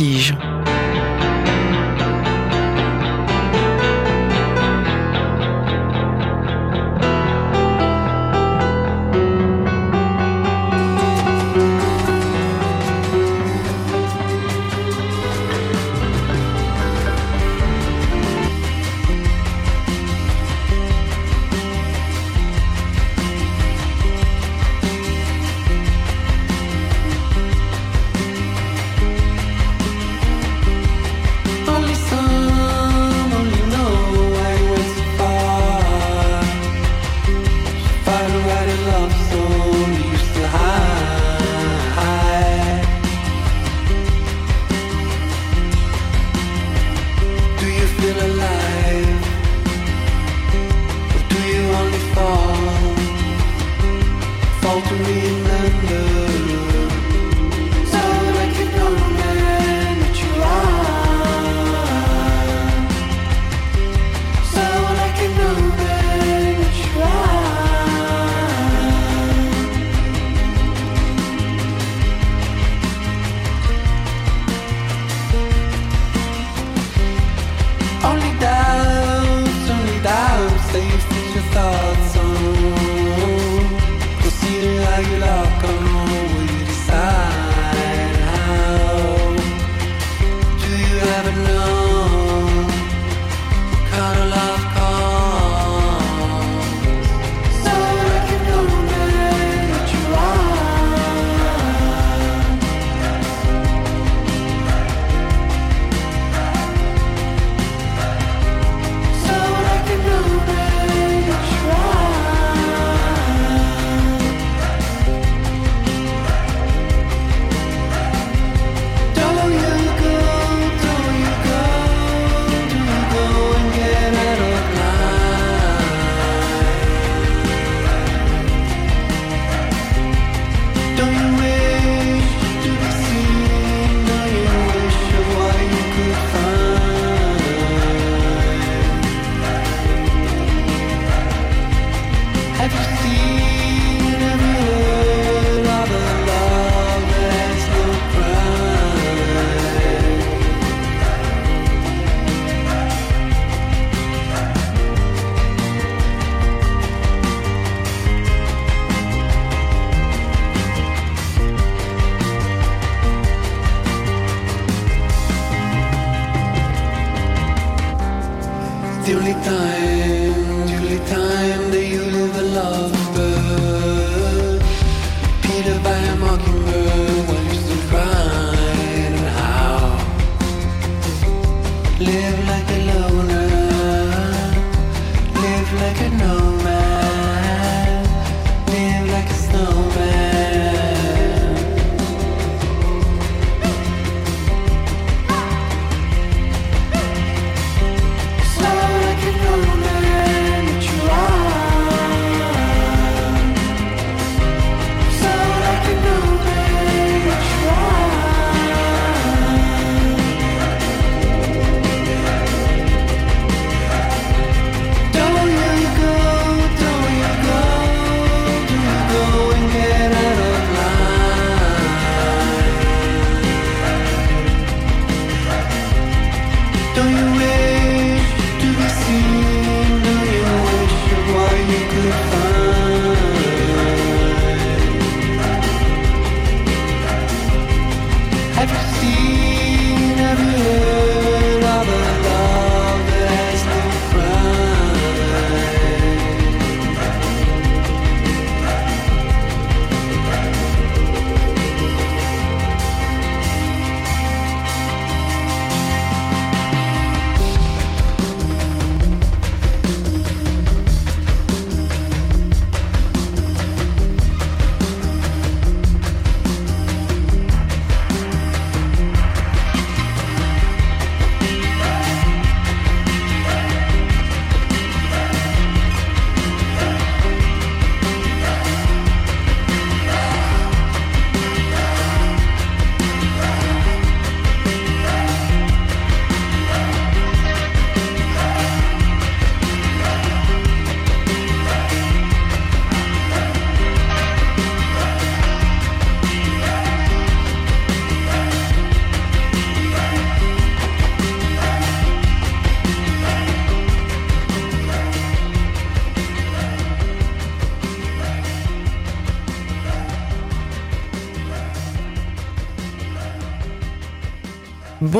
Vertige.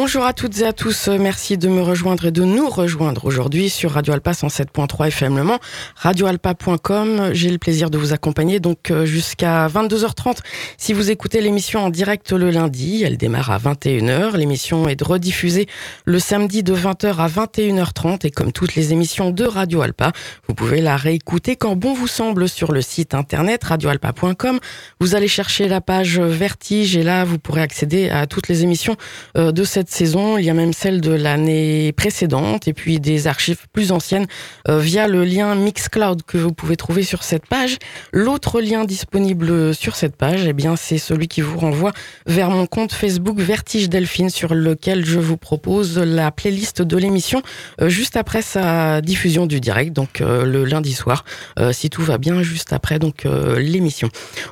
Bonjour à toutes et à tous, merci de me rejoindre et de nous rejoindre aujourd'hui sur Radio Alpa 107.3 FM Le Mans, radioalpa.com. J'ai le plaisir de vous accompagner donc euh, jusqu'à 22h30. Si vous écoutez l'émission en direct le lundi, elle démarre à 21h. L'émission est rediffusée le samedi de 20h à 21h30 et comme toutes les émissions de Radio Alpa, vous pouvez la réécouter quand bon vous semble sur le site internet radioalpa.com. Vous allez chercher la page Vertige et là vous pourrez accéder à toutes les émissions euh, de cette saison. Il y a même celle de l'année précédente et puis des archives plus anciennes euh, via le lien Mixcloud que vous pouvez trouver sur cette page. L'autre lien disponible sur cette page, eh bien, c'est celui qui vous renvoie vers mon compte Facebook Vertige Delphine sur lequel je vous propose la playlist de l'émission euh, juste après sa diffusion du direct, donc euh, le lundi soir, si tout va bien, juste après donc l'émission.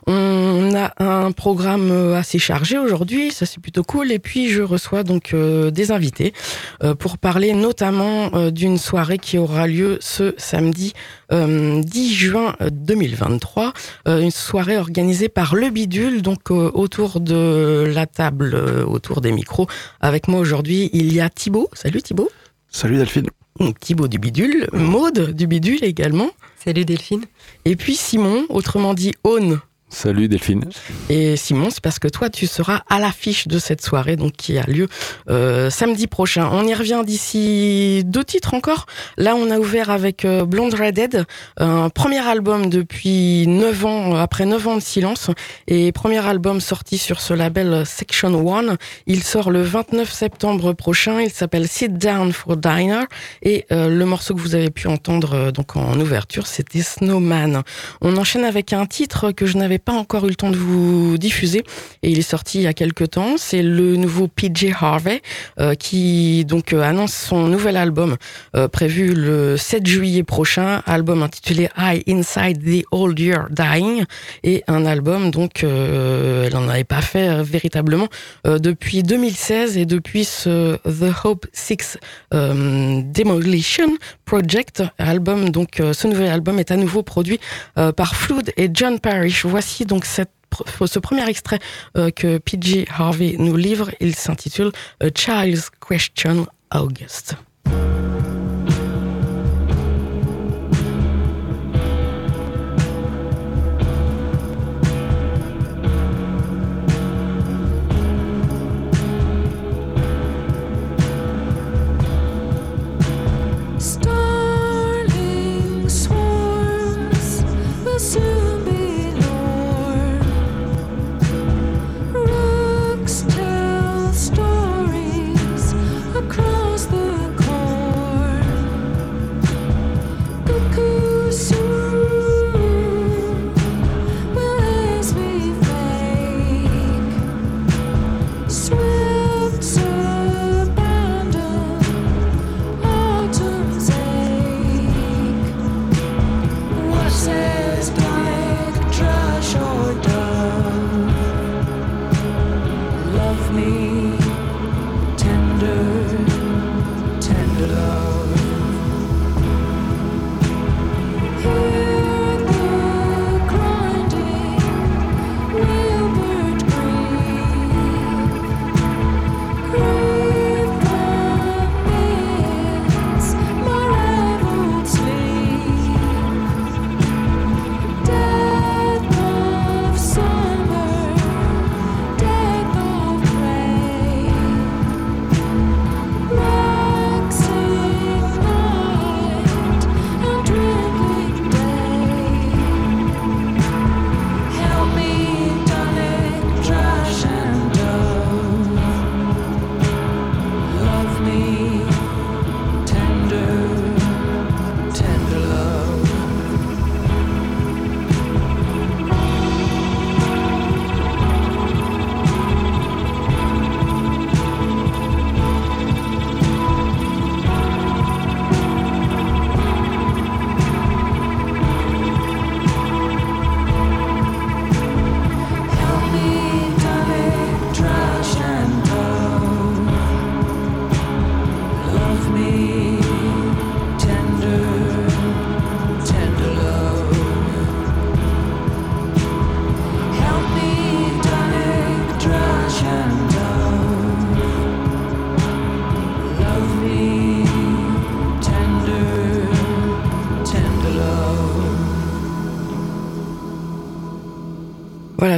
On a un programme assez chargé aujourd'hui, ça c'est plutôt cool, et puis je reçois donc euh, des invités euh, pour parler notamment euh, d'une soirée qui aura lieu ce samedi 10 juin 2023, une soirée organisée par Le Bidule, donc autour de la table, autour des micros. Avec moi aujourd'hui, il y a Thibaut. Salut Thibaut. Salut Delphine. Thibaut du Bidule, Maude du Bidule également. Salut Delphine. Et puis Simon, autrement dit Aune Salut Delphine. Et Simon, c'est parce que toi, tu seras à l'affiche de cette soirée, donc qui a lieu euh, samedi prochain. On y revient d'ici deux titres encore. Là, on a ouvert avec euh, Blonde Redhead, un premier album depuis neuf ans, après neuf ans de silence, et premier album sorti sur ce label Section One. Il sort le 29 septembre prochain. Il s'appelle Sit Down for Diner, et euh, le morceau que vous avez pu entendre donc en ouverture, c'était Snowman. On enchaîne avec un titre que je n'avais pas encore eu le temps de vous diffuser. Et il est sorti il y a quelques temps. C'est le nouveau PJ Harvey euh, qui donc euh, annonce son nouvel album euh, prévu le 7 juillet prochain, album intitulé I Inside the Old Year Dying. Et un album donc elle n'en avait pas fait véritablement depuis 2016 et depuis ce The Hope 6 Demolition Project album donc ce nouvel album est à nouveau produit par Flood et John Parrish. Voici donc ce premier extrait euh, que PG Harvey nous livre. Il s'intitule A Child's Question August.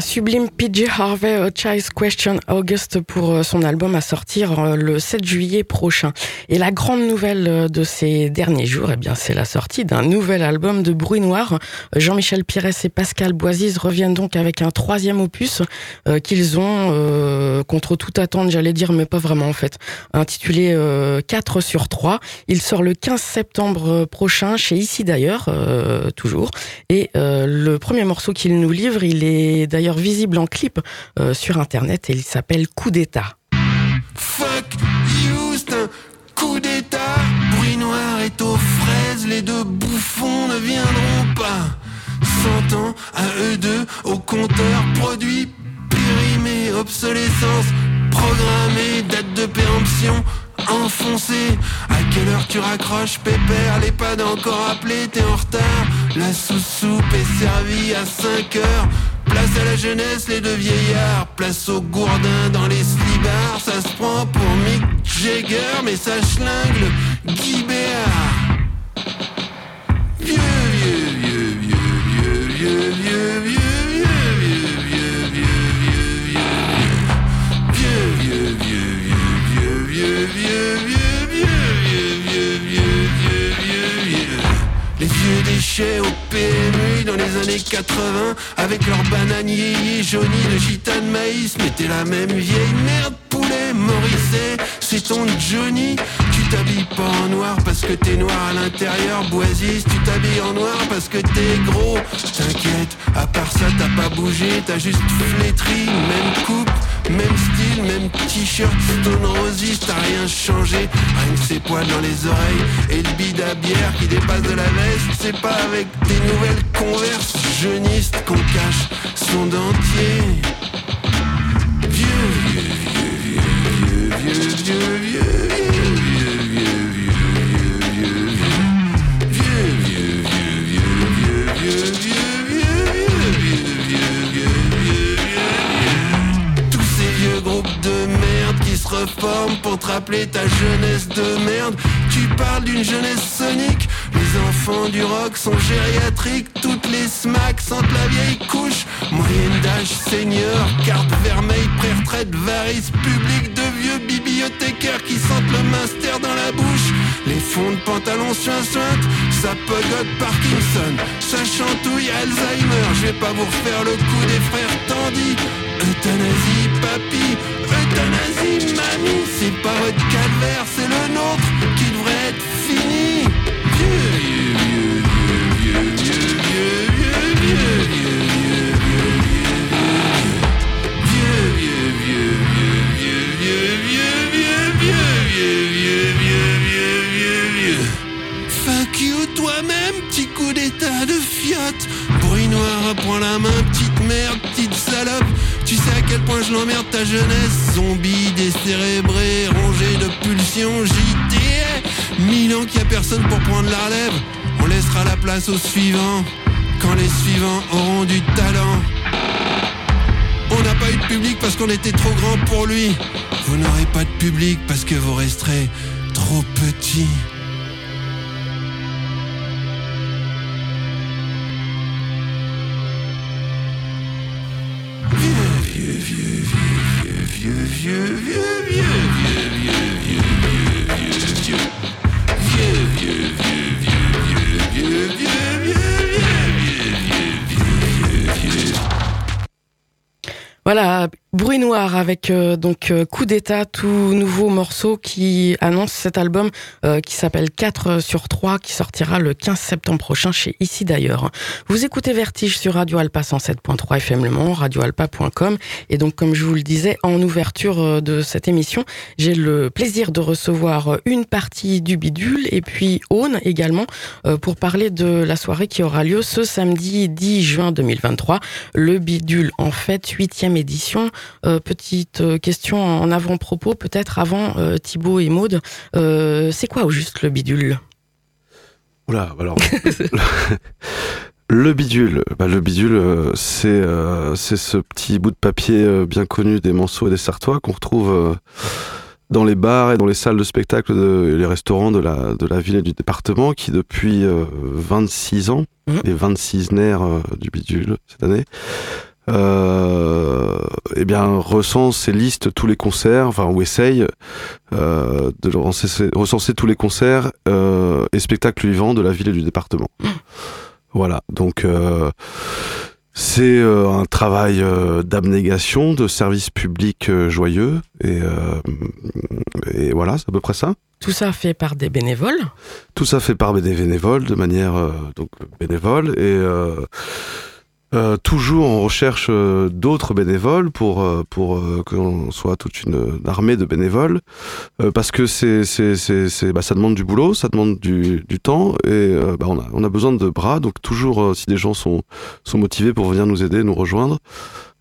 Sublime PJ Harvey, A Question August pour euh, son album à sortir euh, le 7 juillet prochain. Et la grande nouvelle euh, de ces derniers jours, eh bien, c'est la sortie d'un nouvel album de Bruit Noir. Jean-Michel Pires et Pascal Boisise reviennent donc avec un troisième opus qu'ils ont, contre toute attente, j'allais dire, mais pas vraiment en fait, intitulé 4 sur 3. Il sort le 15 septembre prochain chez Ici d'ailleurs, toujours. Et le premier morceau qu'il nous livre, il est d'ailleurs visible en clip euh, sur internet et il s'appelle Coup d'État. Fuck Houston, coup d'État, bruit noir est aux fraises, les deux bouffons ne viendront pas. Cent ans à eux deux, au compteur, produit périmé, obsolescence, programmé, date de péremption, enfoncé. À quelle heure tu raccroches, pépère L'EHPAD encore appelé, t'es en retard. La sous-soupe est servie à 5 heures. Place à la jeunesse, les deux vieillards. Place au gourdin dans les slibards. Ça se prend pour Mick Jagger, mais ça schlingue le Guy Béard. Vieux, vieux, vieux, vieux, vieux, vieux, vieux, au PMU dans les années 80 Avec leurs bananiers jaunis de gitane maïs. Mais t'es la même vieille merde poulet Morisset. C'est ton Johnny. Tu t'habilles pas en noir parce que t'es noir à l'intérieur Boisis Tu t'habilles en noir parce que t'es gros. T'inquiète, à part ça t'as pas bougé. T'as juste flétri, même coupe même style, même t-shirt, stone rosiste, t'as rien changé. Rien que ses poils dans les oreilles et le bide à bière qui dépasse de la veste C'est pas avec des nouvelles converses jeunistes qu'on cache son dentier pour te rappeler ta jeunesse de merde. Tu parles d'une jeunesse sonique, les enfants du rock sont gériatriques, toutes les smacks sentent la vieille couche. Moyenne d'âge senior, carte vermeille, pré-retraite, varice public de vieux bibliothécaires qui sentent le master dans la bouche. Les fonds de pantalon soin-sointe, ça pogote Parkinson, ça chantouille Alzheimer. Je pas vous refaire le coup des frères Tandy. Euthanasie, papy, euthanasie, mamie, c'est pas votre calvaire, c'est le nôtre qui devrait être fini. Vieux, vieux, vieux, vieux, vieux, vieux, vieux, vieux, vieux, vieux, Fuck you toi-même, petit coup d'état de fiotte. Bruit noir, prends la main, petite merde, petite salope. Tu sais à quel point je l'emmerde ta jeunesse. Zombie, décérébré, rongé de pulsions JT Mille ans qu'il n'y a personne pour prendre la relève. On laissera la place aux suivants Quand les suivants auront du talent. On n'a pas eu de public parce qu'on était trop grand pour lui. Vous n'aurez pas de public parce que vous resterez trop petit Voilà, Bruit Noir avec euh, donc euh, Coup d'état, tout nouveau morceau qui annonce cet album euh, qui s'appelle 4 sur 3 qui sortira le 15 septembre prochain chez Ici d'ailleurs. Vous écoutez Vertige sur Radio Alpa 107.3 FM Le Mans, radioalpa.com et donc comme je vous le disais en ouverture de cette émission, j'ai le plaisir de recevoir une partie du bidule et puis Aune également pour parler de la soirée qui aura lieu ce samedi 10 juin 2023. Le bidule en fait, huitième édition petite euh, question en avant-propos, peut-être avant euh, Thibaut et Maude. c'est quoi au juste le bidule? Oula, alors. le bidule, bah, le bidule, c'est c'est ce petit bout de papier bien connu des Manceaux et des Sartois qu'on retrouve dans les bars et dans les salles de spectacle et les restaurants de la, de la ville et du département qui depuis 26 ans, mmh. les 26 nerfs du bidule cette année, euh, eh bien recense et liste tous les concerts, enfin ou essaye euh, de recenser, recenser tous les concerts euh, et spectacles vivants de la ville et du département. Voilà, donc euh, c'est euh, un travail euh, d'abnégation, de service public euh, joyeux et, euh, et voilà, c'est à peu près ça. Tout ça fait par des bénévoles? Tout ça fait par des bénévoles, de manière euh, donc bénévole, et euh, toujours on recherche euh, d'autres bénévoles pour euh, pour euh, qu'on soit toute une, une armée de bénévoles, euh, parce que c'est c'est c'est bah, ça demande du boulot, ça demande du, du temps, et euh, bah, on a on a besoin de bras, donc toujours si des gens sont sont motivés pour venir nous aider, nous rejoindre.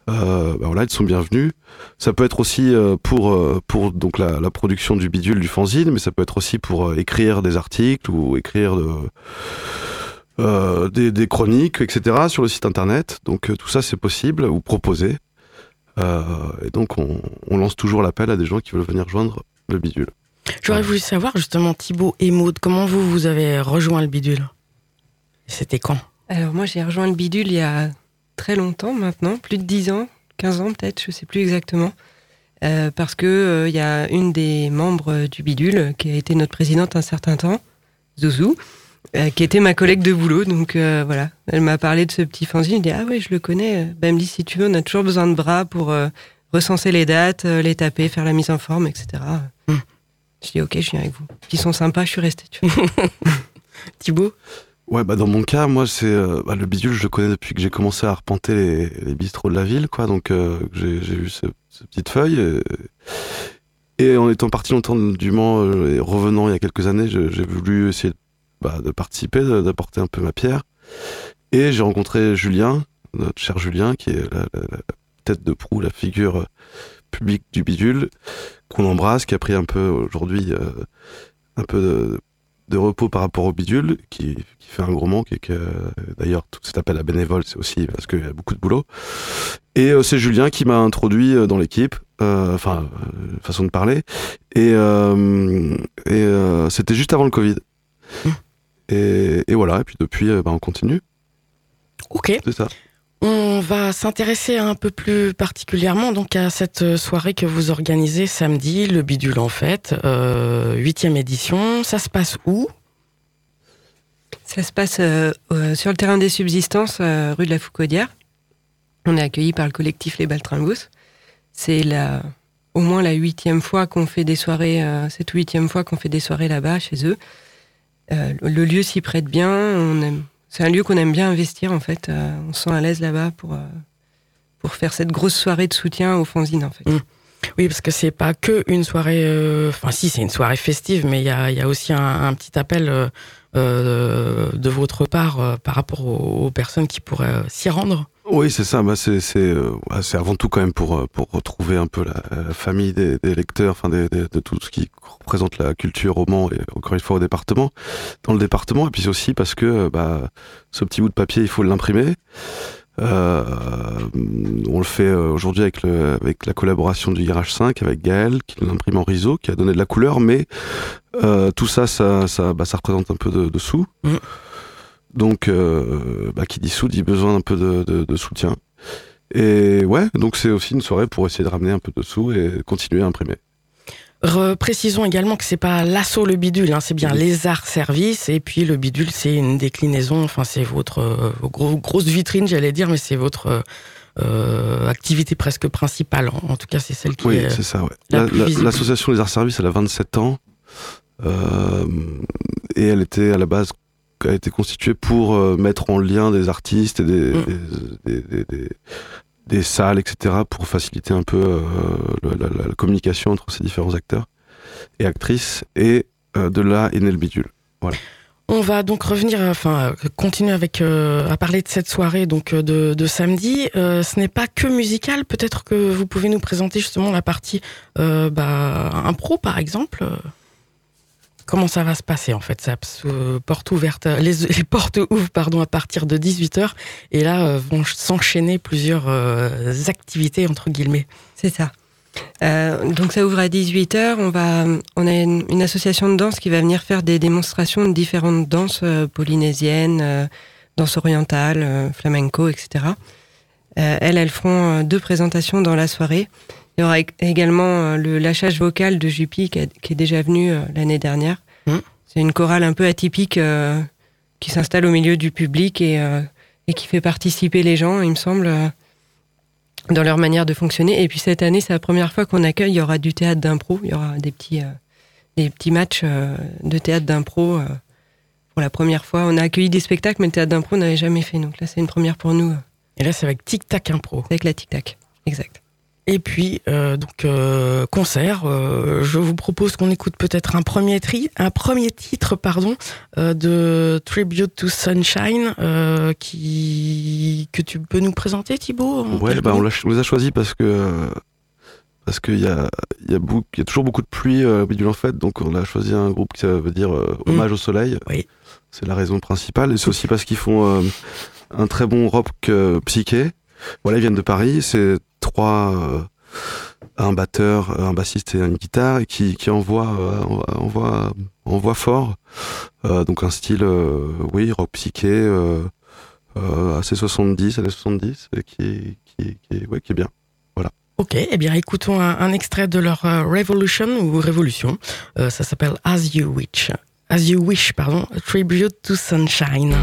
Bah voilà, ils sont bienvenus. Ça peut être aussi pour pour donc la, la production du bidule du fanzine, mais ça peut être aussi pour écrire des articles ou écrire de, euh, des, des chroniques, etc. sur le site internet. Donc euh, tout ça c'est possible ou proposé. Euh, et donc on, on lance toujours l'appel à des gens qui veulent venir rejoindre le bidule. J'aurais Ouais. voulu savoir justement Thibaut et Maud, comment vous vous avez rejoint le bidule? C'était quand? Alors moi j'ai rejoint le bidule il y a très longtemps maintenant, plus de 10 ans, 15 ans peut-être, je sais plus exactement. Euh, parce que euh, il y a une des membres euh, du bidule qui a été notre présidente un certain temps, Zouzou, euh, qui était ma collègue de boulot. Donc euh, voilà, elle m'a parlé de ce petit fanzine. Je dis ah oui je le connais. Ben, elle me dit si tu veux on a toujours besoin de bras pour euh, recenser les dates, euh, les taper, faire la mise en forme, etc. Hmm. Je dis ok je viens avec vous. Ils sont sympas, je suis restée. Tu vois. Thibaut? Ouais, bah dans mon cas, moi c'est euh, bah, le bidule, je le connais depuis que j'ai commencé à arpenter les, les bistrots de la ville, quoi. Donc euh, j'ai vu ces, ces petites feuilles. Et, et en étant parti longtemps du Mans et revenant il y a quelques années, j'ai voulu essayer bah, de participer, d'apporter un peu ma pierre. Et j'ai rencontré Julien, notre cher Julien, qui est la, tête de proue, la figure euh, publique du bidule, qu'on embrasse, qui a pris un peu aujourd'hui euh, un peu de, repos par rapport au bidule, qui, qui fait un gros manque et que d'ailleurs tout cet appel à bénévole, c'est aussi parce qu'il y a beaucoup de boulot. Et euh, c'est Julien qui m'a introduit euh, dans l'équipe, euh, enfin euh, façon de parler, et, euh, euh, c'était juste avant le Covid. Et, et voilà, et puis depuis, euh, bah, on continue, Ok. c'est ça. On va s'intéresser un peu plus particulièrement donc à cette soirée que vous organisez samedi, le bidule en fait, euh, huitième édition. Ça se passe où? Ça se passe euh, euh, sur le terrain des subsistances, euh, rue de la Foucaudière. On est accueilli par le collectif Les Baltringus. C'est la, au moins la huitième fois qu'on fait des soirées, euh, cette huitième fois qu'on fait des soirées là-bas, chez eux. Euh, le- lieu s'y prête bien. C'est un lieu qu'on aime bien investir, en fait. Euh, on se sent à l'aise là-bas pour, euh, pour faire cette grosse soirée de soutien aux fanzines, en fait. Oui, parce que c'est pas que une soirée. Enfin, si, c'est une soirée festive, mais il y a, y a aussi un petit appel euh, de votre part euh, par rapport aux, personnes qui pourraient euh, s'y rendre? Oui, c'est ça. Bah, c'est avant tout quand même pour pour retrouver un peu la, famille des, lecteurs, de tout ce qui représente la culture au Mans et encore une fois au département, dans le département. Et puis aussi parce que bah ce petit bout de papier, il faut l'imprimer. Euh, on le fait euh, aujourd'hui avec le avec la collaboration du Garage 5 avec Gaël qui l'imprime en riso, qui a donné de la couleur, mais euh, tout ça, ça ça bah, ça représente un peu de, de sous. Mm. Donc, euh, bah, qui dit sous dit besoin d'un peu de, de, de soutien. Et ouais, donc c'est aussi une soirée pour essayer de ramener un peu de sous et continuer à imprimer. Précisons également que c'est pas l'assaut le bidule, hein, c'est bien les arts services et puis le bidule c'est une déclinaison, enfin c'est votre euh, gros- grosse vitrine j'allais dire, mais c'est votre euh, euh, activité presque principale. En, en tout cas c'est celle qui Oui, est. c'est ça, ouais. la La- la-. L'association arts services, elle a 27 ans. Euh, et elle était à la base a été constituée pour mettre en lien des artistes et des, Mm. des, des, des- salles, etc., pour faciliter un peu euh, la, communication entre ces différents acteurs et actrices. Et euh, de là est né le bidule. On va donc revenir, enfin continuer avec euh, à parler de cette soirée donc de, samedi. Ce n'est pas que musical. Peut-être que vous pouvez nous présenter justement la partie euh, bah, impro par exemple. Euh, Comment ça va se passer en fait Ça se- porte ouverte, les, les portes ouvrent pardon à partir de 18h et là euh, vont s'enchaîner plusieurs euh, activités entre guillemets. C'est ça. Euh, donc ça ouvre à 18h. On, va, on a une, association de danse qui va venir faire des démonstrations de différentes danses euh, polynésiennes, euh, danse orientale, euh, flamenco, etc. Euh, elles, elles feront euh, deux présentations dans la soirée. Il y aura ég- également euh, le lâchage vocal de Juppie qui, a- qui est déjà venu euh, l'année dernière. Mm. C'est une chorale un peu atypique euh, qui s'installe au milieu du public et, et qui fait participer les gens, il me semble, dans leur manière de fonctionner. Et puis cette année, c'est la première fois qu'on accueille, il y aura du théâtre d'impro, il y aura des petits, des petits matchs de théâtre d'impro pour la première fois. On a accueilli des spectacles, mais le théâtre d'impro, on n'avait jamais fait. Donc là, c'est une première pour nous, Et là, c'est avec Tic Tac Impro. avec la Tic Tac. Exact. Et puis, euh, donc, euh, concert, euh, je vous propose qu'on écoute peut-être un premier, tri, un premier titre pardon, de Tribute to Sunshine qui, que tu peux nous présenter, Thibaut Ouais, bah on, on les a choisis parce que parce qu'il y a, y, a y a toujours beaucoup de pluie au Bidule en fait, donc on a choisi un groupe qui veut dire euh, hommage au soleil. Oui. C'est la raison principale. Et c'est aussi parce qu'ils font un très bon rock psyché. Voilà, ils viennent de Paris. C'est euh, un batteur, un bassiste et une guitare, et qui, qui envoient, euh, envoie, envoie fort. Euh, donc un style, oui, rock psyché. Assez 70, années 70, et qui, qui, qui, ouais, qui est bien. Ok, eh bien écoutons un, extrait de leur Revolution ou Révolution. Ça s'appelle As You Wish. As You Wish, pardon. Tribute to Sunshine.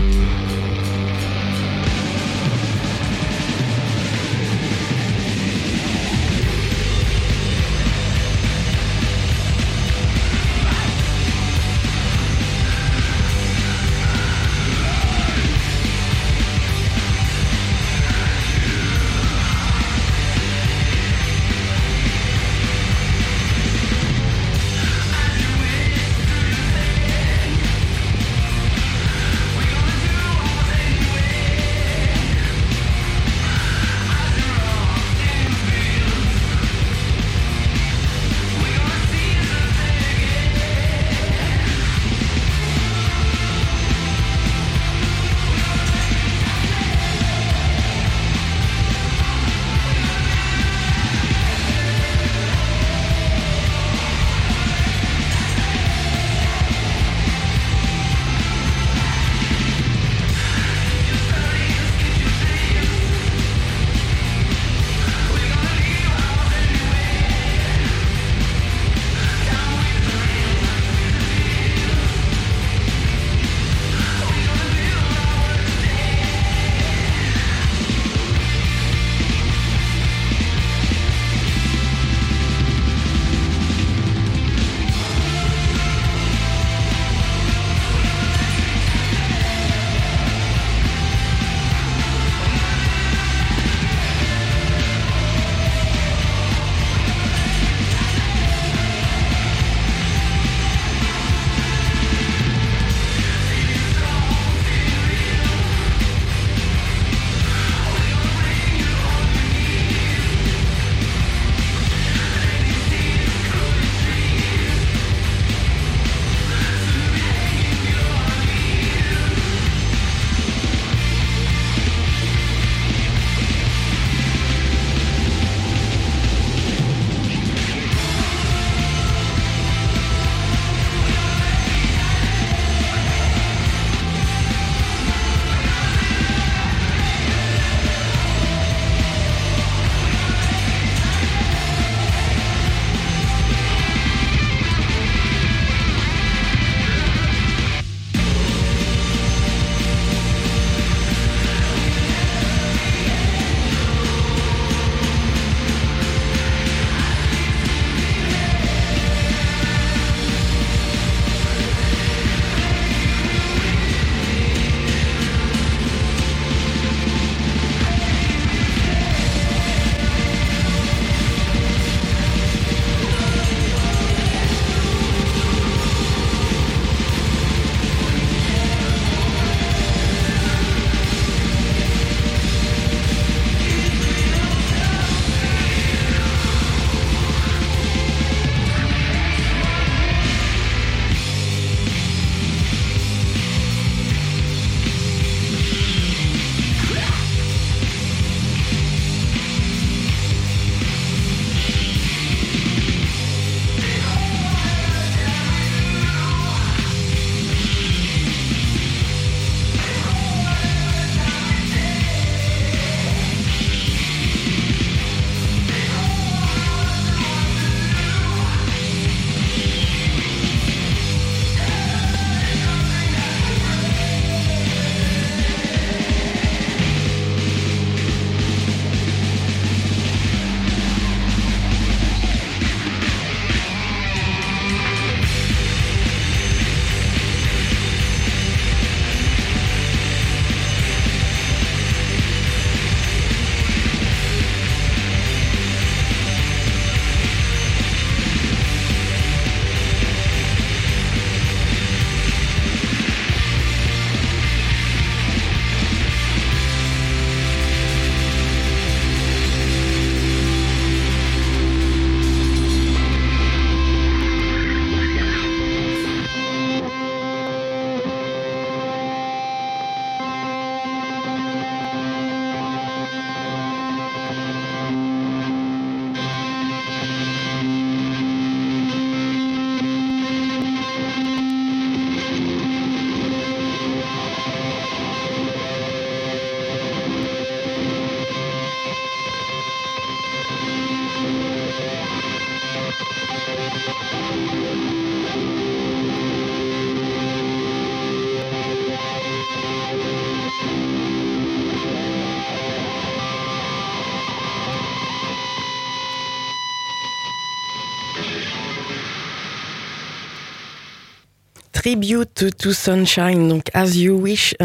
Tribute to Sunshine, donc As You Wish,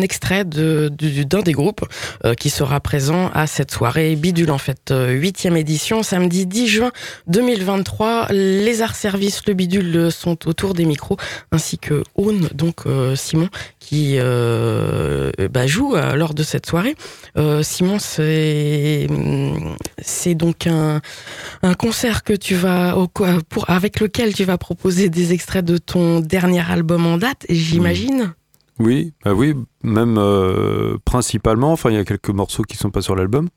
extrait de, d'un des groupes euh, qui sera présent à cette soirée bidule en fait, euh, huitième édition, samedi 10 juin 2023. Les arts services, le bidule sont autour des micros, ainsi que Aune, donc euh, Simon, qui bah, joue lors de cette soirée. Simon, c'est, c'est donc un, un concert que tu vas, pour, avec lequel tu vas proposer des extraits de ton dernier album en date, j'imagine? Oui, bah oui, même euh, principalement. Enfin, il y a quelques morceaux qui sont pas sur l'album.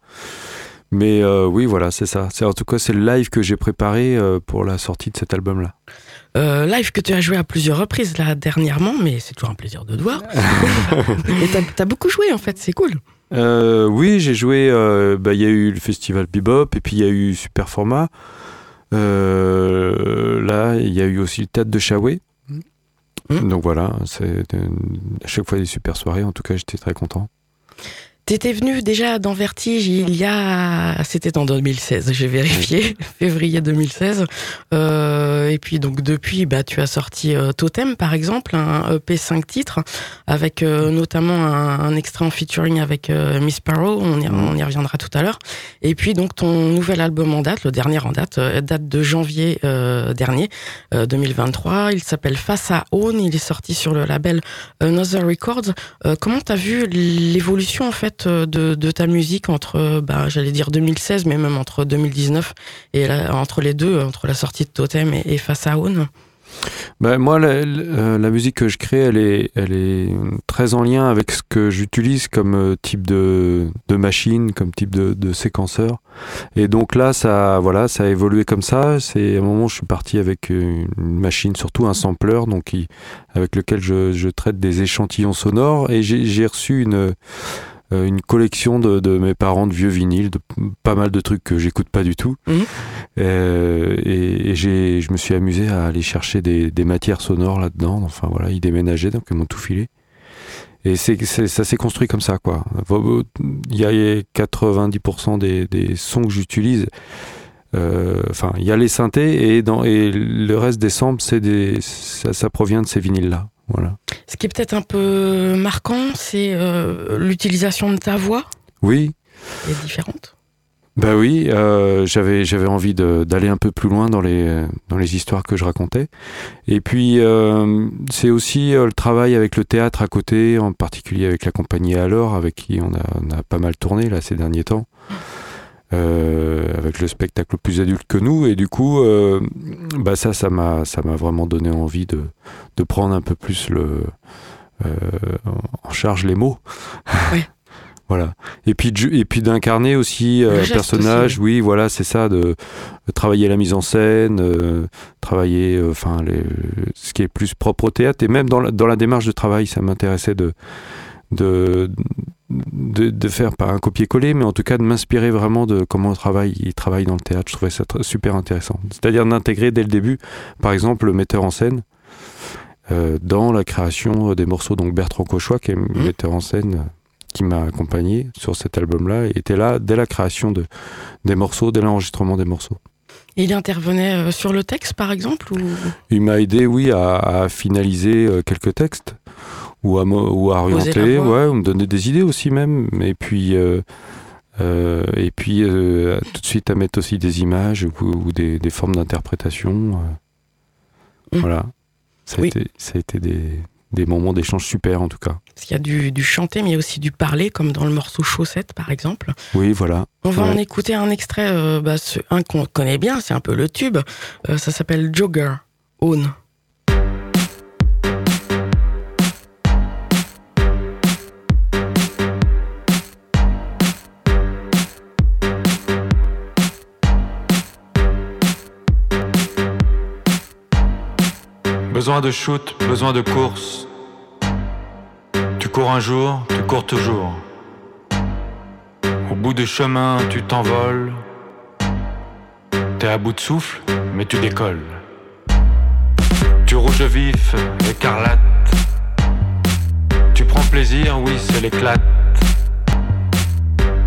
Mais euh, oui, voilà, c'est ça. C'est en tout cas c'est le live que j'ai préparé euh, pour la sortie de cet album-là. live que tu as joué à plusieurs reprises là dernièrement, mais c'est toujours un plaisir de te voir. Et t'as as beaucoup joué en fait, c'est cool. oui, j'ai joué. Bah, il y a eu le festival Bebop et puis il y a eu Super Format. là, il y a eu aussi le théâtre de Chaoué. Mmh. Donc voilà, c'est à chaque fois des super soirées. En tout cas, j'étais très content. T'étais venu déjà dans Vertige il y a, c'était en 2016, j'ai vérifié, février 2016. Euh, et puis donc depuis, bah tu as sorti euh, Totem par exemple, un EP 5 titres avec euh, notamment un, un, extrait en featuring avec euh, Miss Sparrow. On y, on y, reviendra tout à l'heure. Et puis donc ton nouvel album en date, le dernier en date, date de janvier dernier 2023. Il s'appelle Face à Own. Il est sorti sur le label Another Records. comment t'as vu l'évolution en fait euh, de, ta musique entre, bah, j'allais dire 2016, mais même entre 2019 et entre les deux, entre la sortie de Totem et, Face à Own bah, moi, euh, la, musique que je crée, elle est, elle est très en lien avec ce que j'utilise comme euh, type de, de, machine, comme type de, séquenceur. Et donc là, ça, voilà, ça a évolué comme ça. C'est à un moment, je suis parti avec une machine, surtout un sampler, donc avec lequel je, je traite des échantillons sonores. Et j'ai reçu une euh, une collection de, mes parents de vieux vinyles, de pas mal de trucs que j'écoute pas du tout. Mhm. Euh, et, j'ai, je me suis amusé à aller chercher des, matières sonores là-dedans. Enfin voilà, ils déménageaient, donc ils m'ont tout filé. Et c'est, ça s'est construit comme ça, quoi. Il y a 90% des, des sons que j'utilise. Euh, enfin, il y a les synthés et, dans, et le reste des samples, c'est des, ça, ça provient de ces vinyles-là. Voilà. Ce qui est peut-être un peu marquant, c'est euh, l'utilisation de ta voix. Oui. Elle est différente. Bah oui, euh, j'avais j'avais envie d'aller un peu plus loin dans les dans les histoires que je racontais. Et puis euh, c'est aussi le travail avec le théâtre à côté, en particulier avec la compagnie Alors, avec qui on a, on a pas mal tourné là ces derniers temps. Euh, avec le spectacle plus adulte que nous. Et du coup, euh, bah ça, ça m'a, ça m'a vraiment donné envie de, de prendre un peu plus le, euh, en charge les mots. voilà. Et puis, et puis d'incarner aussi un personnage. Oui, voilà, c'est ça, de, travailler la mise en scène, travailler, enfin, ce qui est plus propre au théâtre. Et même dans la, dans la démarche de travail, ça m'intéressait de, de, de, faire pas un copier-coller, mais en tout cas de m'inspirer vraiment de comment on travaille, il travaille dans le théâtre. Je trouvais ça super intéressant. C'est-à-dire d'intégrer dès le début, par exemple, le metteur en scène euh, dans la création des morceaux. Donc Bertrand Cauchois, qui est le mmh. metteur en scène euh, qui m'a accompagné sur cet album-là, était là dès la création de, des morceaux, dès l'enregistrement des morceaux. il intervenait euh, sur le texte, par exemple ou... Il m'a aidé, oui, à, à finaliser quelques textes ou à, ou à orienter, ouais, ou me donner des idées aussi même. Et puis, euh, euh, et puis euh, tout de suite à mettre aussi des images ou, des, des, formes d'interprétation. Mmh. Voilà. Ça a, été, ça a été des, des moments d'échange super en tout cas. Parce qu'il y a du, du, chanter, mais il y a aussi du parler, comme dans le morceau Chaussette par exemple. Oui, voilà. On va en écouter un extrait, bah, un qu'on connaît bien, c'est un peu le tube. ça s'appelle Jogger, Own. Besoin de shoot, besoin de course. Tu cours un jour, tu cours toujours. Au bout du chemin, tu t'envoles. T'es à bout de souffle, mais tu décolles. Tu rouge vif, écarlate. Tu prends plaisir, oui, c'est l'éclate.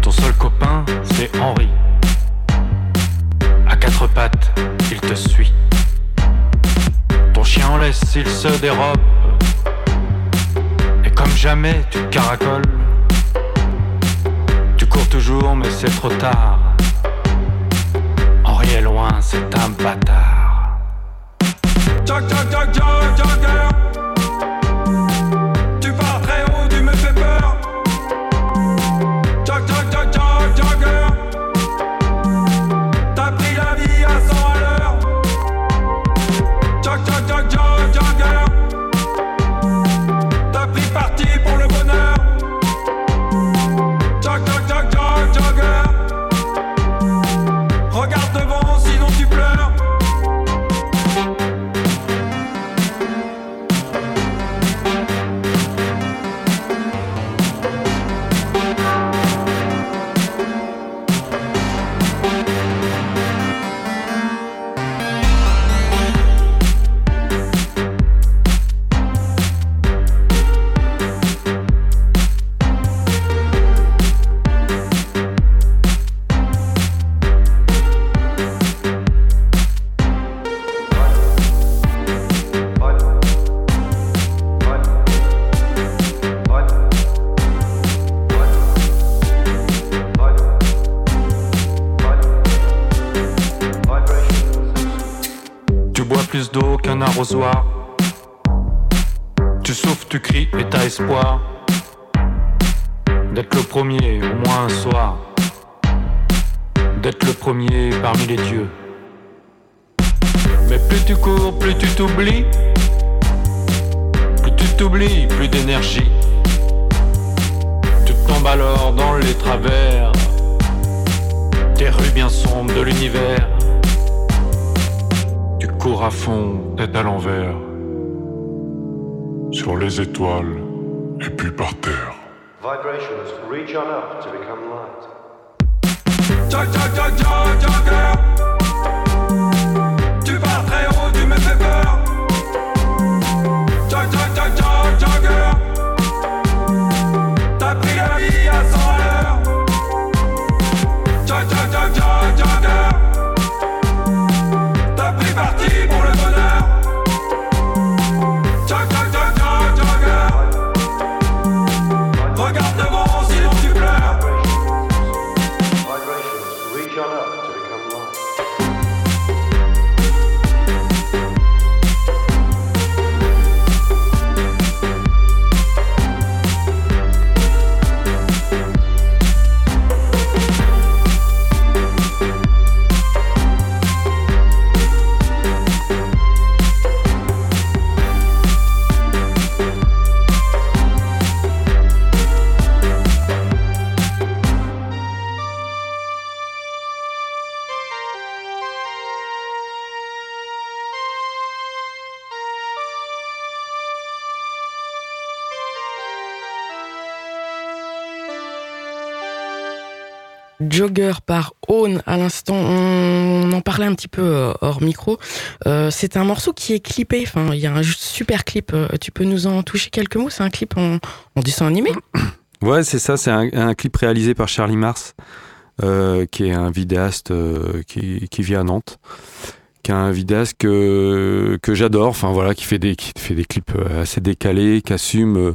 Ton seul copain, c'est Henri. À quatre pattes, il te suit chiens en laisse, ils se dérobent. Et comme jamais, tu caracoles. Tu cours toujours, mais c'est trop tard. Henri est loin, c'est un bâtard. Des rues bien sombres de l'univers. Tu cours à fond, tête à l'envers. Sur les étoiles, et puis par terre. Vibrations reach on up to become light. Jogger par Own à l'instant. On en parlait un petit peu euh, hors micro. Euh, c'est un morceau qui est clippé. Enfin, il y a un super clip. Euh, Tu peux nous en toucher quelques mots? C'est un clip en, en dessin animé? Ouais, c'est ça, c'est un, clip réalisé par Charlie Mars, qui est un vidéaste qui, vit à Nantes, qui est un vidéaste que, que j'adore, enfin voilà, qui fait des, qui fait des clips assez décalés, qui assume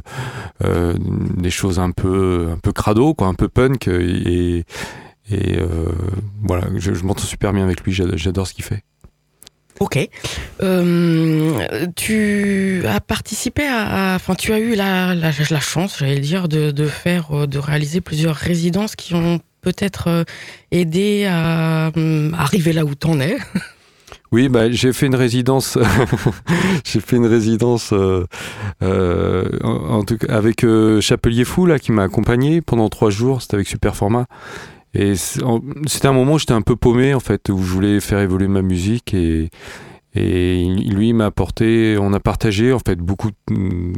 des choses un peu, un peu crado, quoi, un peu punk, et, et euh, voilà, je, je m'entends super bien avec lui, j'adore, ce qu'il fait. Ok. Euh, tu as participé à, à- enfin, tu as eu la, la, la chance, j'allais dire, de, de faire, euh, de réaliser plusieurs résidences qui ont peut-être aidé à hum, arriver là où t'en es. Oui, bah, j'ai fait une résidence. j'ai fait une résidence euh, euh, en, en tout cas avec Chapelier Fou là qui m'a accompagné pendant trois jours. C'était avec Superformat. Et c'était un moment où j'étais un peu paumé en fait, où je voulais faire évoluer ma musique et et lui il m'a apporté, on a partagé en fait beaucoup,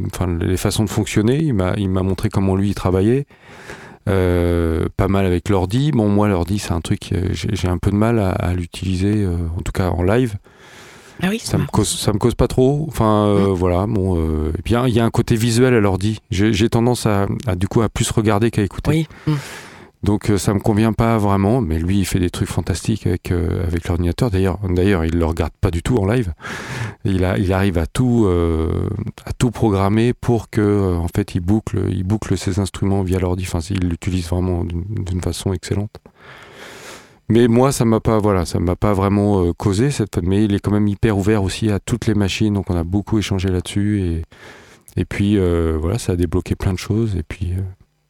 enfin les façons de fonctionner. Il m'a il m'a montré comment lui il travaillait. Euh, pas mal avec l'ordi. Bon, moi, l'ordi, c'est un truc, euh, j'ai un peu de mal à, à l'utiliser, euh, en tout cas en live. Ah oui, Ça me cause, ça me cause pas trop. Enfin, euh, voilà. Bon, et puis, il y a un côté visuel à l'ordi. J'ai tendance à, à, du coup, à plus regarder qu'à écouter. Oui. Hum. Donc euh, ça me convient pas vraiment, mais lui il fait des trucs fantastiques avec euh, avec l'ordinateur. D'ailleurs, d'ailleurs il le regarde pas du tout en live. Il a, il arrive à tout euh, à tout programmer pour que euh, en fait il boucle il boucle ses instruments via l'ordi. Enfin, il l'utilise vraiment d'une façon excellente. Mais moi, ça m'a pas, voilà, ça m'a pas vraiment euh, causé cette. Mais il est quand même hyper ouvert aussi à toutes les machines, donc on a beaucoup échangé là-dessus et et puis voilà, ça a débloqué plein de choses et puis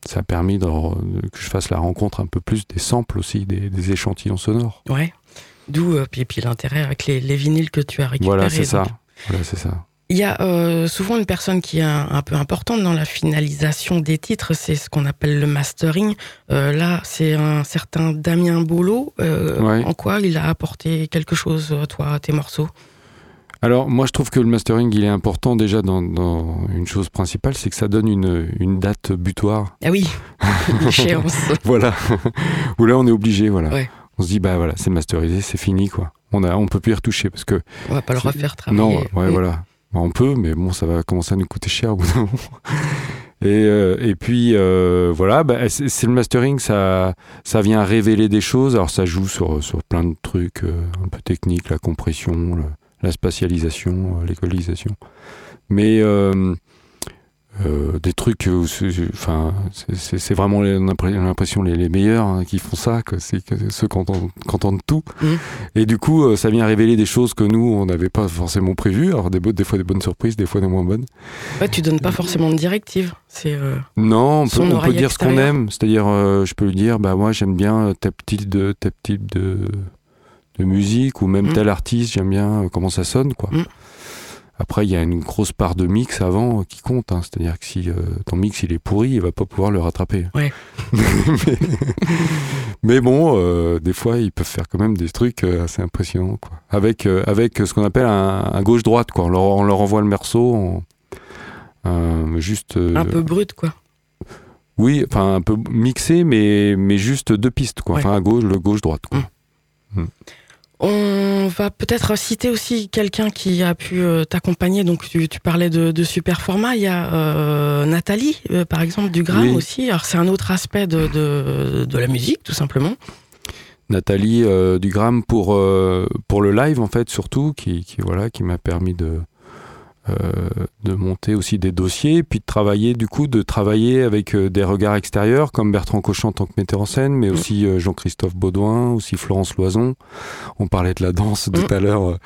ça a permis de, que je fasse la rencontre un peu plus des samples aussi, des, des échantillons sonores. Ouais. D'où euh, puis, puis l'intérêt avec les, les vinyles que tu as récupérés. Voilà, c'est ça. Voilà, c'est ça. Il y a euh, souvent une personne qui est un, un peu importante dans la finalisation des titres, c'est ce qu'on appelle le mastering. Euh, là, c'est un certain Damien Bolo. Ouais. En quoi il a apporté quelque chose, toi, à tes morceaux? Alors moi je trouve que le mastering il est important déjà dans, dans une chose principale, c'est que ça donne une, une date butoir. Ah oui, l'échéance. voilà. Où là on est obligé, voilà. Ouais. On se dit bah voilà, c'est masterisé, c'est fini quoi. On a on peut plus y retoucher parce que On va pas le refaire travailler. non, ouais voilà. Bah, on peut mais bon ça va commencer à nous coûter cher au bout d'un moment. Et, euh, et puis euh, voilà, bah, c'est c'est le mastering, ça, ça vient révéler des choses. Alors ça joue sur, sur plein de trucs euh, un peu techniques, la compression, le- la spatialisation, euh, l'équalisation. Mais euh, euh, des trucs, enfin, c'est- vraiment l'impression- les, les meilleurs hein, qui font ça, que c'est ceux qui entendent, qui entendent tout. Mhm. Et du coup, ça vient révéler des choses que nous, on n'avait pas forcément prévues. Alors des, des fois des bonnes surprises, des fois des moins bonnes. Ouais, tu donnes pas forcément de directives. C'est euh, Non, on peut, on dire ce qu'on aime. C'est-à-dire, euh, je peux lui dire, bah moi j'aime bien tel type de, tel type de, de musique ou même Mm. tel artiste, j'aime bien euh, comment ça sonne, quoi. Mm. Après, il y a une grosse part de mix avant euh, qui compte. hein. C'est-à-dire que si euh, ton mix il est pourri, il va pas pouvoir le rattraper. Ouais. mais, mais bon, euh, des fois, ils peuvent faire quand même des trucs assez impressionnants, quoi. Avec, euh, avec ce qu'on appelle un, un gauche-droite, quoi. On leur, on leur envoie le morceau en, juste. un peu brut, quoi. oui, enfin un peu mixé, mais, mais juste deux pistes, quoi. Ouais. Enfin à gauche, le gauche-droite, quoi. On va peut-être citer aussi quelqu'un qui a pu euh, t'accompagner. Donc, tu, tu parlais de, de super format. Il y a euh, Nathalie, euh, par exemple, du Gramme Oui. aussi. Alors, c'est un autre aspect de, de, de la musique, tout simplement. Nathalie euh, Dugram pour, pour le live, en fait, surtout, qui, qui, voilà, qui m'a permis de, de monter aussi des dossiers, puis de travailler, du coup, de travailler avec euh, des regards extérieurs, comme Bertrand Cochon en tant que metteur en scène, mais Mm. aussi euh, Jean-Christophe Baudouin, aussi Florence Loison. On parlait de la danse tout Mm. à l'heure. euh,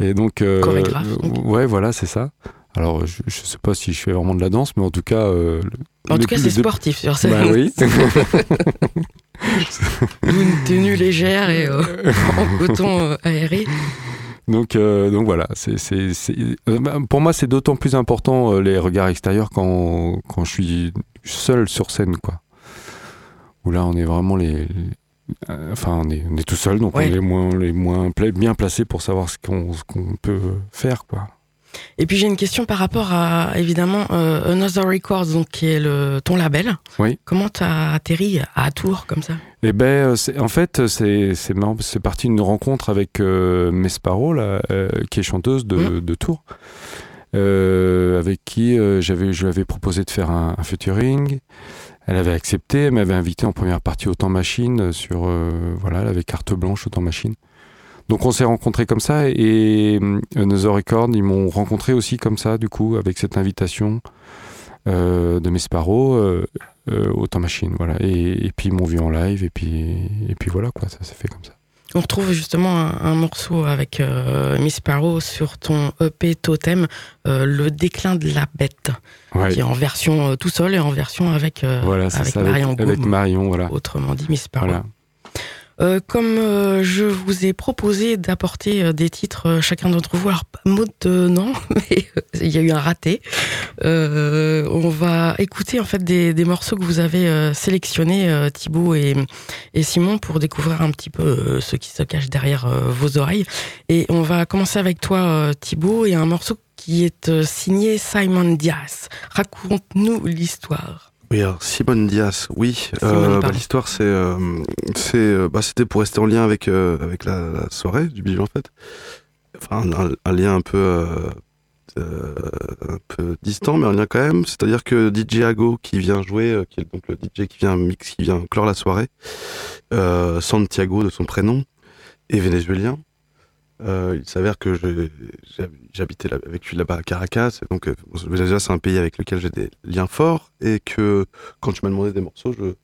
Et donc. euh, Chorégraphe, euh, ouais, voilà, c'est ça. Alors, je, je sais pas si je fais vraiment de la danse, mais en tout cas. euh, En tout cas, c'est deux- sportif sur scène. Bah oui. Une tenue légère et euh, en coton euh, aéré. Donc, euh, donc voilà, c'est, c'est, c'est- euh, bah, pour moi c'est d'autant plus important euh, les regards extérieurs quand, quand je suis seul sur scène, quoi. Où là on est vraiment les, les- enfin on est, on est tout seul, donc Ouais. on est moins, les moins pla- bien placés pour savoir ce qu'on, ce qu'on peut faire, quoi. Et puis j'ai une question par rapport à évidemment euh, Another Records, donc qui est le ton label. Oui. Comment t'as atterri à Tours comme ça? Eh ben, euh, en fait, c'est parti d'une rencontre avec euh, Mesparo, là, euh, qui est chanteuse de, de Tours, avec qui j'avais, je lui avais proposé de faire un, un featuring. Elle avait accepté, elle m'avait invité en première partie au Temps Machine sur, voilà, elle avait carte blanche au Temps Machine. Donc on s'est rencontrés comme ça et euh, Another Record, ils m'ont rencontré aussi comme ça, du coup, avec cette invitation euh, de Mesparo euh, euh, au Temps Machine, voilà. Et, et puis ils m'ont vu en live et puis et puis voilà quoi, ça s'est fait comme ça. On retrouve justement un, un morceau avec euh, Miss Sparrow sur ton EP Totem, Le déclin de la bête, Ouais. qui est en version tout seul et en version avec, Voilà, avec ça, Marion avec, avec Gaume, Marion, voilà. autrement dit Miss voilà. Euh, comme euh, je vous ai proposé d'apporter euh, des titres, chacun d'entre vous, alors pas euh, non, mais il y a eu un raté. On va écouter en fait des, morceaux que vous avez sélectionnés, Thibaut et, et Simon, pour découvrir un petit peu ce qui se cache derrière vos oreilles. Et on va commencer avec toi, Thibaut, et un morceau qui est signé Simon Diaz. Raconte-nous l'histoire. Oui, alors Simone Diaz, oui. Euh, bah. L'histoire, c'est, euh, c'est, euh, bah, c'était pour rester en lien avec avec la, la soirée du bijou en fait. Enfin, un, un lien un peu euh, euh, un peu distant, mais un lien quand même. C'est-à-dire que DJ Ago, qui vient jouer, euh, qui est donc le DJ qui vient mix, qui vient clore la soirée, euh, Santiago de son prénom, est vénézuélien. Euh, il s'avère que j'habitais avec lui là-bas à Caracas, donc euh, Venezuela c'est un pays avec lequel j'ai des liens forts, et que quand tu m'as demandé des morceaux, je...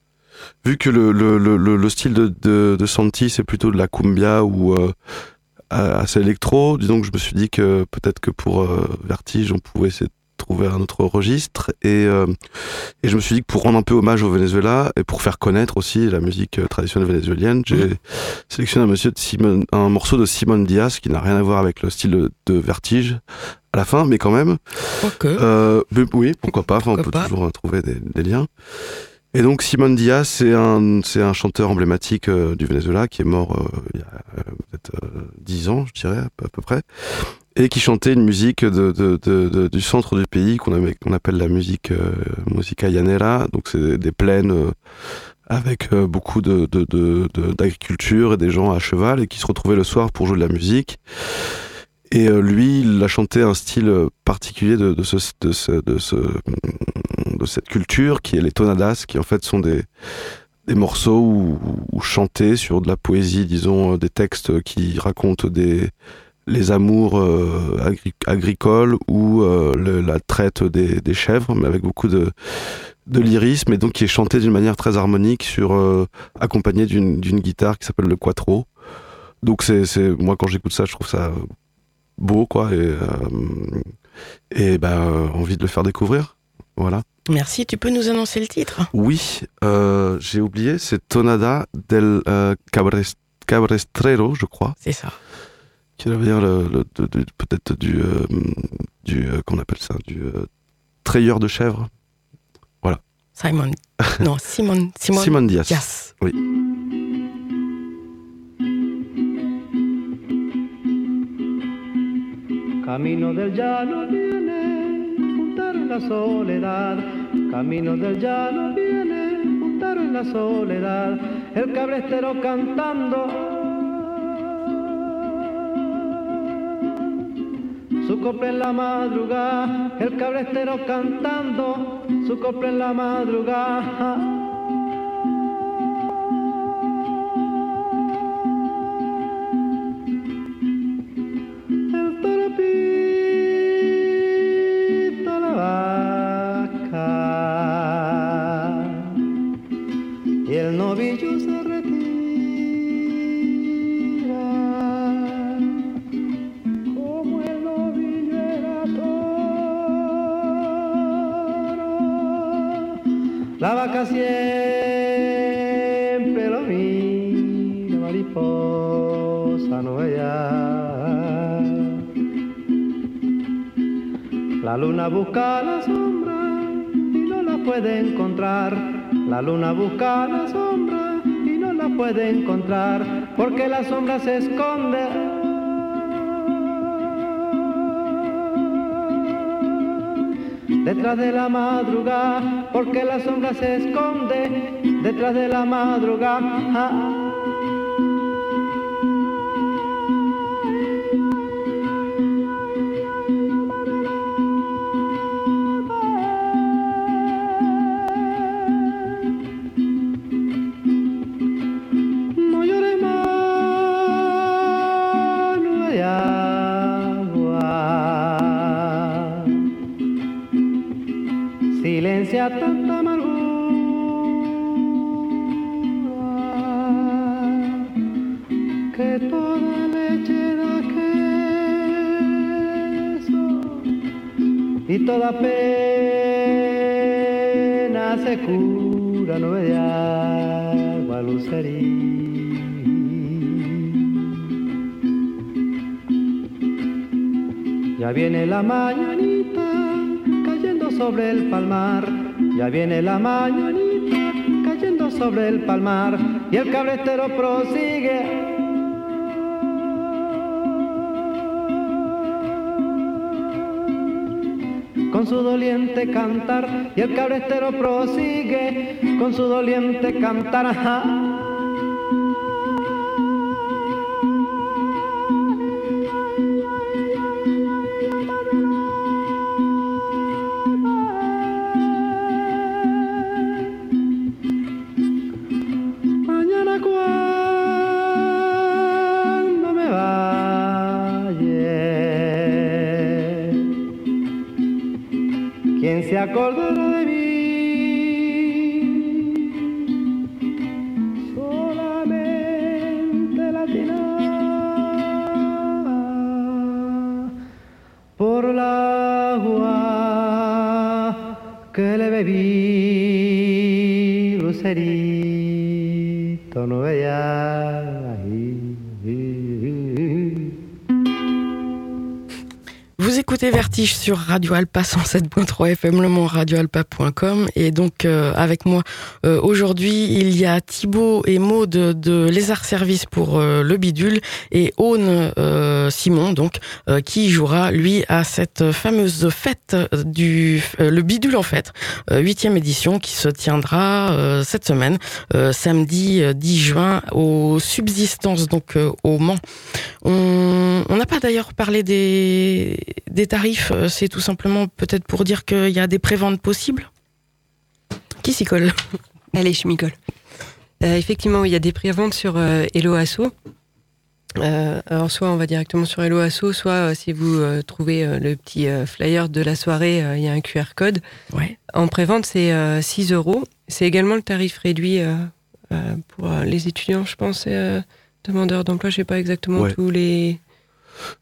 vu que le, le, le, le- le style de, Santi c'est plutôt de la cumbia ou euh, assez électro, disons que je me suis dit que peut-être que pour Vertige on pouvait essayer de trouver un autre registre, et, euh, et je me suis dit que pour rendre un peu hommage au Venezuela et pour faire connaître aussi la musique euh, traditionnelle vénézuélienne, j'ai sélectionné un, monsieur de Simon, un morceau de Simon Diaz qui n'a rien à voir avec le style de, de Vertige à la fin, mais quand même. Quoique. Euh, mais oui, pourquoi pas, enfin, on peut pas. toujours trouver des, des liens. Et donc Simon Diaz, c'est un, c'est un chanteur emblématique euh, du Venezuela qui est mort il y a peut-être euh, 10 ans, je dirais, à peu près, et qui chantait une musique de, de- de- du centre du pays qu'on appelle la musique euh, musica llanera, donc c'est des plaines euh, avec euh, beaucoup d'agriculture et des gens à cheval et qui se retrouvaient le soir pour jouer de la musique. Et euh, lui, il a chanté un style particulier de, ce, ce, ce, de cette culture qui est les tonadas, qui en fait sont des, des morceaux où, où chantés sur de la poésie, disons, euh, des textes qui racontent des, les amours euh, agri- agricoles ou euh, le- la traite des, des chèvres, mais avec beaucoup de, de lyrisme, et donc qui est chanté d'une manière très harmonique, sur, euh, accompagné d'une guitare qui s'appelle le quattro. Donc c'est, moi quand j'écoute ça, je trouve ça beau, quoi, et, et ben, envie de le faire découvrir. Voilà. Merci, tu peux nous annoncer le titre? Oui, j'ai oublié, c'est Tonada del Cabres- Cabrestrero, je crois, C'est ça. Qui veut dire le, le- de- de- peut-être du, euh, du euh, qu'on appelle ça, du euh, trayeur de chèvres. Simon. Non, Simon. Simon. Simon Diaz. Yes. Oui. Camino del llano viene, puntaro en la soledad. Camino del llano viene, puntaro en la soledad. El cabrestero cantando. Su copla en la madrugada, el cabrestero cantando, su copla en la madrugada. La vaca siempre lo mira, mariposa no ella. La luna busca la sombra y no la puede encontrar. La luna busca la sombra y no la puede encontrar porque la sombra se esconde. Detrás de la madrugada, porque la sombra se esconde detrás de la madrugada. La mañanita cayendo sobre el palmar y el cabretero prosigue. con su doliente cantar y el cabrestero prosigue con su doliente cantar. Écoutez Vertige sur Radio Alpa 107.3 FM Le Mans, radioalpa.com et donc euh, avec moi euh, aujourd'hui il y a Thibaut et Maud de, de Lézard Service pour euh, le bidule et Aune Simon donc qui jouera lui à cette fameuse fête du le bidule en fait euh, huitième édition qui se tiendra cette semaine samedi euh, 10 juin aux subsistances donc au Mans. On n'a pas d'ailleurs parlé des, des tarifs, euh, c'est tout simplement peut-être pour dire qu'il y a des préventes possibles Qui s'y colle? Allez, je m'y colle. Euh, effectivement, il y a des préventes sur euh, Hello Asso. Euh, alors, soit on va directement sur Hello Asso, soit euh, si vous euh, trouvez euh, le petit euh, flyer de la soirée, euh, il y a un QR code. Ouais. En prévente, c'est euh, 6 euros. C'est également le tarif réduit euh, euh, pour euh, les étudiants, je pense, et, euh, demandeurs d'emploi. Je sais pas exactement Ouais. tous les.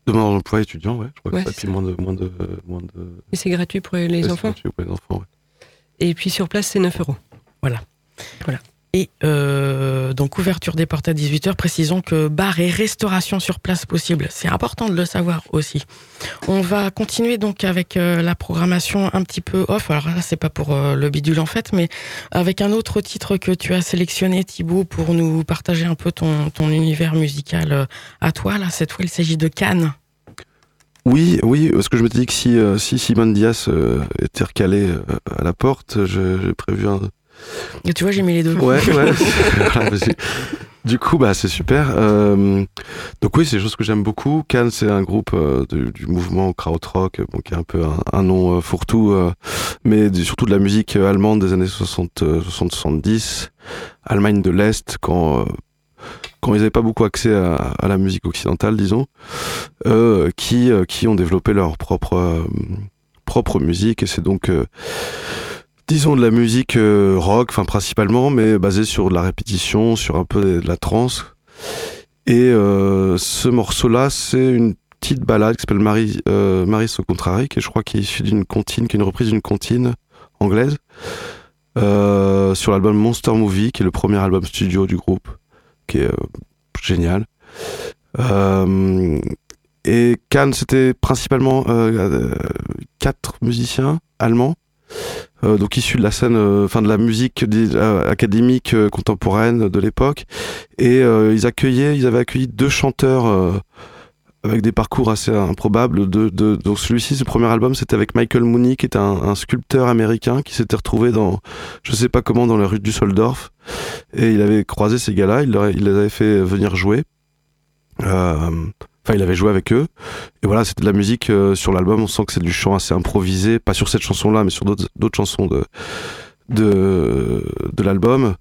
Demande d'emploi étudiant, ouais. Je crois Ouais, que c'est c'est moins de, moins de, moins de. Mais c'est gratuit pour les enfants. gratuit pour les enfants, ouais. Et puis sur place, c'est 9 euros. Et euh, donc ouverture des portes à 18h, précisons que bar et restauration sur place possible. C'est important de le savoir aussi. On va continuer donc avec euh, la programmation un petit peu off. Alors là, c'est pas pour euh, le bidule en fait, mais avec un autre titre que tu as sélectionné, Thibaut, pour nous partager un peu ton, ton univers musical à toi. Là, cette fois, il s'agit de Cannes. Oui, oui, parce que je me dis que si, si Simone Diaz était recalée euh, à la porte, j'ai prévu un. Tu vois, j'ai mis les deux. Ouais, ouais. Que- du coup, bah, c'est super. Euh, donc oui, c'est des choses que j'aime beaucoup. Cannes, c'est un groupe euh, du mouvement krautrock, bon, qui est un peu un, nom euh, fourre-tout, mais surtout de la musique allemande des années 60, euh, 60-70, Allemagne de l'Est, quand quand ils n'avaient pas beaucoup accès à, à la musique occidentale, disons, qui qui ont développé leur propre propre musique et c'est donc disons de la musique euh, rock, enfin principalement, mais basée sur de la répétition, sur un peu de, la trance. Et euh, ce morceau-là, c'est une petite balade qui s'appelle Marie, euh, au contraire, qui je crois qui est issue d'une comptine, qui est une reprise d'une comptine anglaise, euh, sur l'album Monster Movie, qui est le premier album studio du groupe, qui est génial. Et Cannes, c'était principalement quatre musiciens allemands, euh, donc issus de la scène, euh, enfin de la musique euh, académique contemporaine de l'époque, et ils accueillaient, ils avaient accueilli deux chanteurs avec des parcours assez improbables. Donc celui-ci, ce premier album, c'était avec Michael Mooney, qui est un, sculpteur américain qui s'était retrouvé dans, je sais pas comment, dans les rues du Soldorf, et il avait croisé ces gars-là, il, les avait fait venir jouer. Enfin, il avait joué avec eux. Et voilà, c'était de la musique euh, sur l'album. On sent que c'est du chant assez improvisé, pas sur cette chanson-là, mais sur d'autres chansons de de, l'album.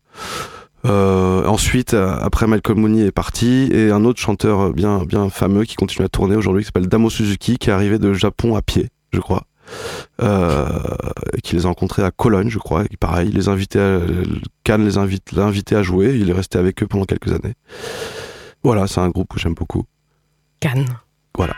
Euh, ensuite, euh, après Malcolm Mooney est parti, et un autre chanteur bien bien fameux qui continue à tourner aujourd'hui, qui s'appelle Damo Suzuki, qui est arrivé de Japon à pied, je crois. Euh, qui les a rencontrés à Cologne, je crois. Et pareil, il les invitait à, Cannes les invite, l'a invité à jouer. Il est resté avec eux pendant quelques années. Voilà, c'est un groupe que j'aime beaucoup. Voilà.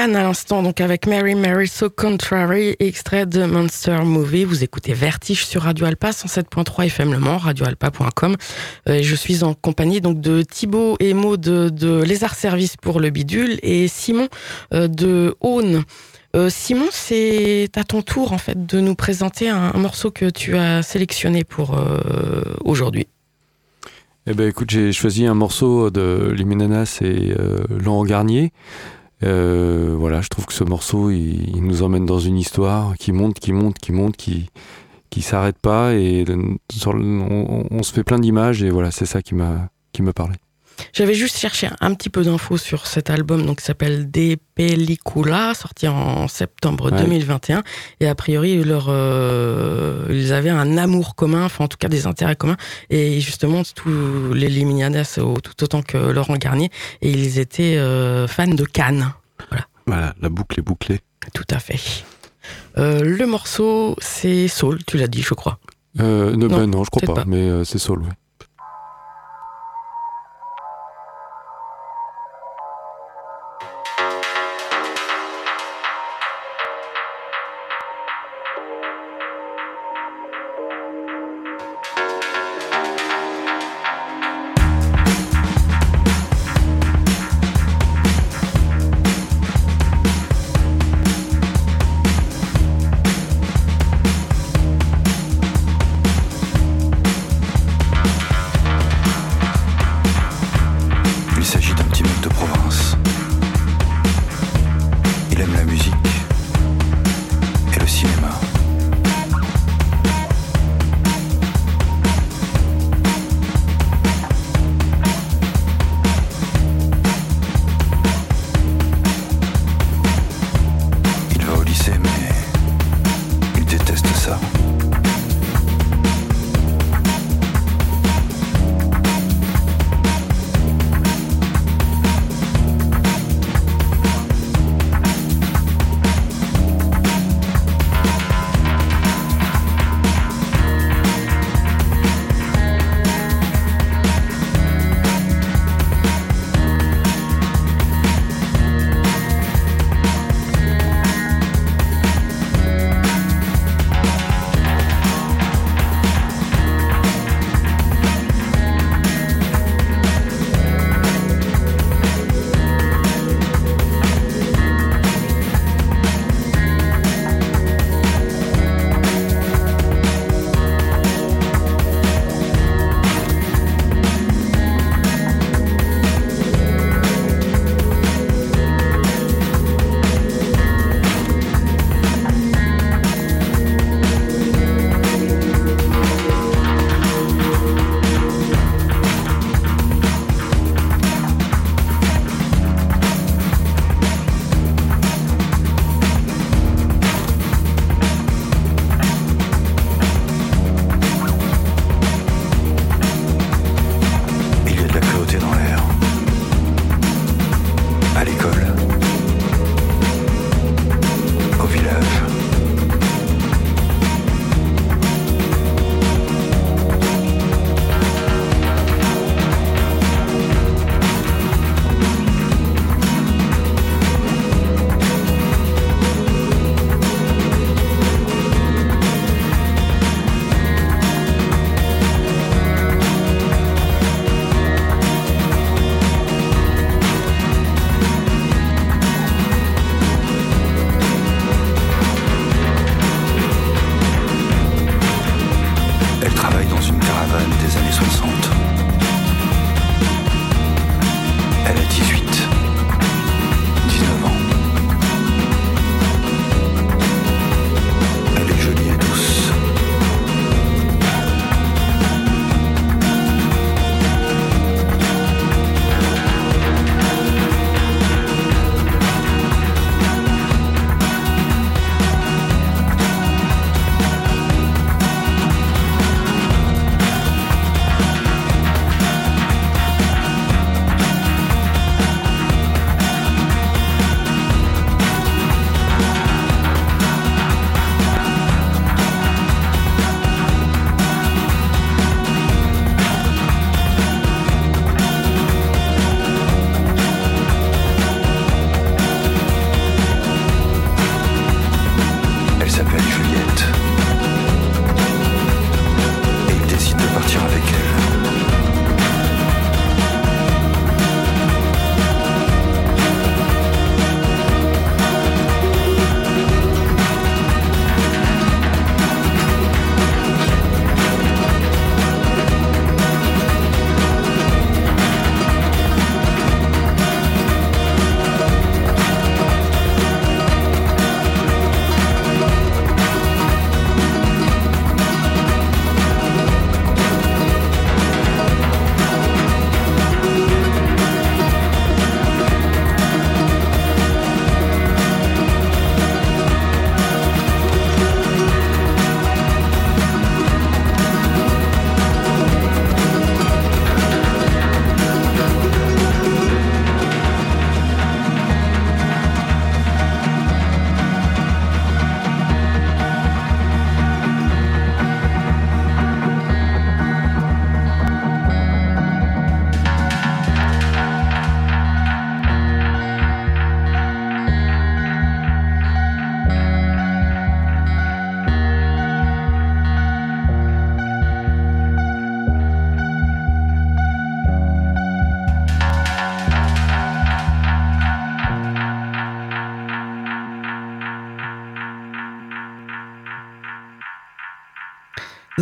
À l'instant, donc avec Mary Mary So Contrary, extrait de Monster Movie. Vous écoutez Vertige sur Radio Alpa, 107.3 FM Le Mans, radioalpa.com. Euh, je suis en compagnie donc de Thibaut et Maud de, de Lézard Service pour le bidule et Simon euh, de Aune. Euh, Simon, c'est à ton tour en fait de nous présenter un, morceau que tu as sélectionné pour euh, aujourd'hui. Eh ben écoute, j'ai choisi un morceau de Limenanas et Laurent Garnier. Euh, voilà, je trouve que ce morceau, il, il nous emmène dans une histoire qui monte, qui monte, qui monte, qui qui s'arrête pas et on, on se fait plein d'images et voilà, c'est ça qui m'a qui me parlait. J'avais juste cherché un petit peu d'infos sur cet album donc qui s'appelle De Pellicula, sorti en septembre Ouais. 2021. Et a priori, leur, euh, ils avaient un amour commun, enfin en tout cas des intérêts communs. Et justement, tous les Liminiadas, tout autant que Laurent Garnier, et ils étaient euh, fans de Cannes. Voilà, la boucle est bouclée. Tout à fait. Euh, le morceau, c'est Soul, tu l'as dit, je crois. Euh, non, Non, ben non, je crois pas, pas. mais euh, c'est Soul. ouais.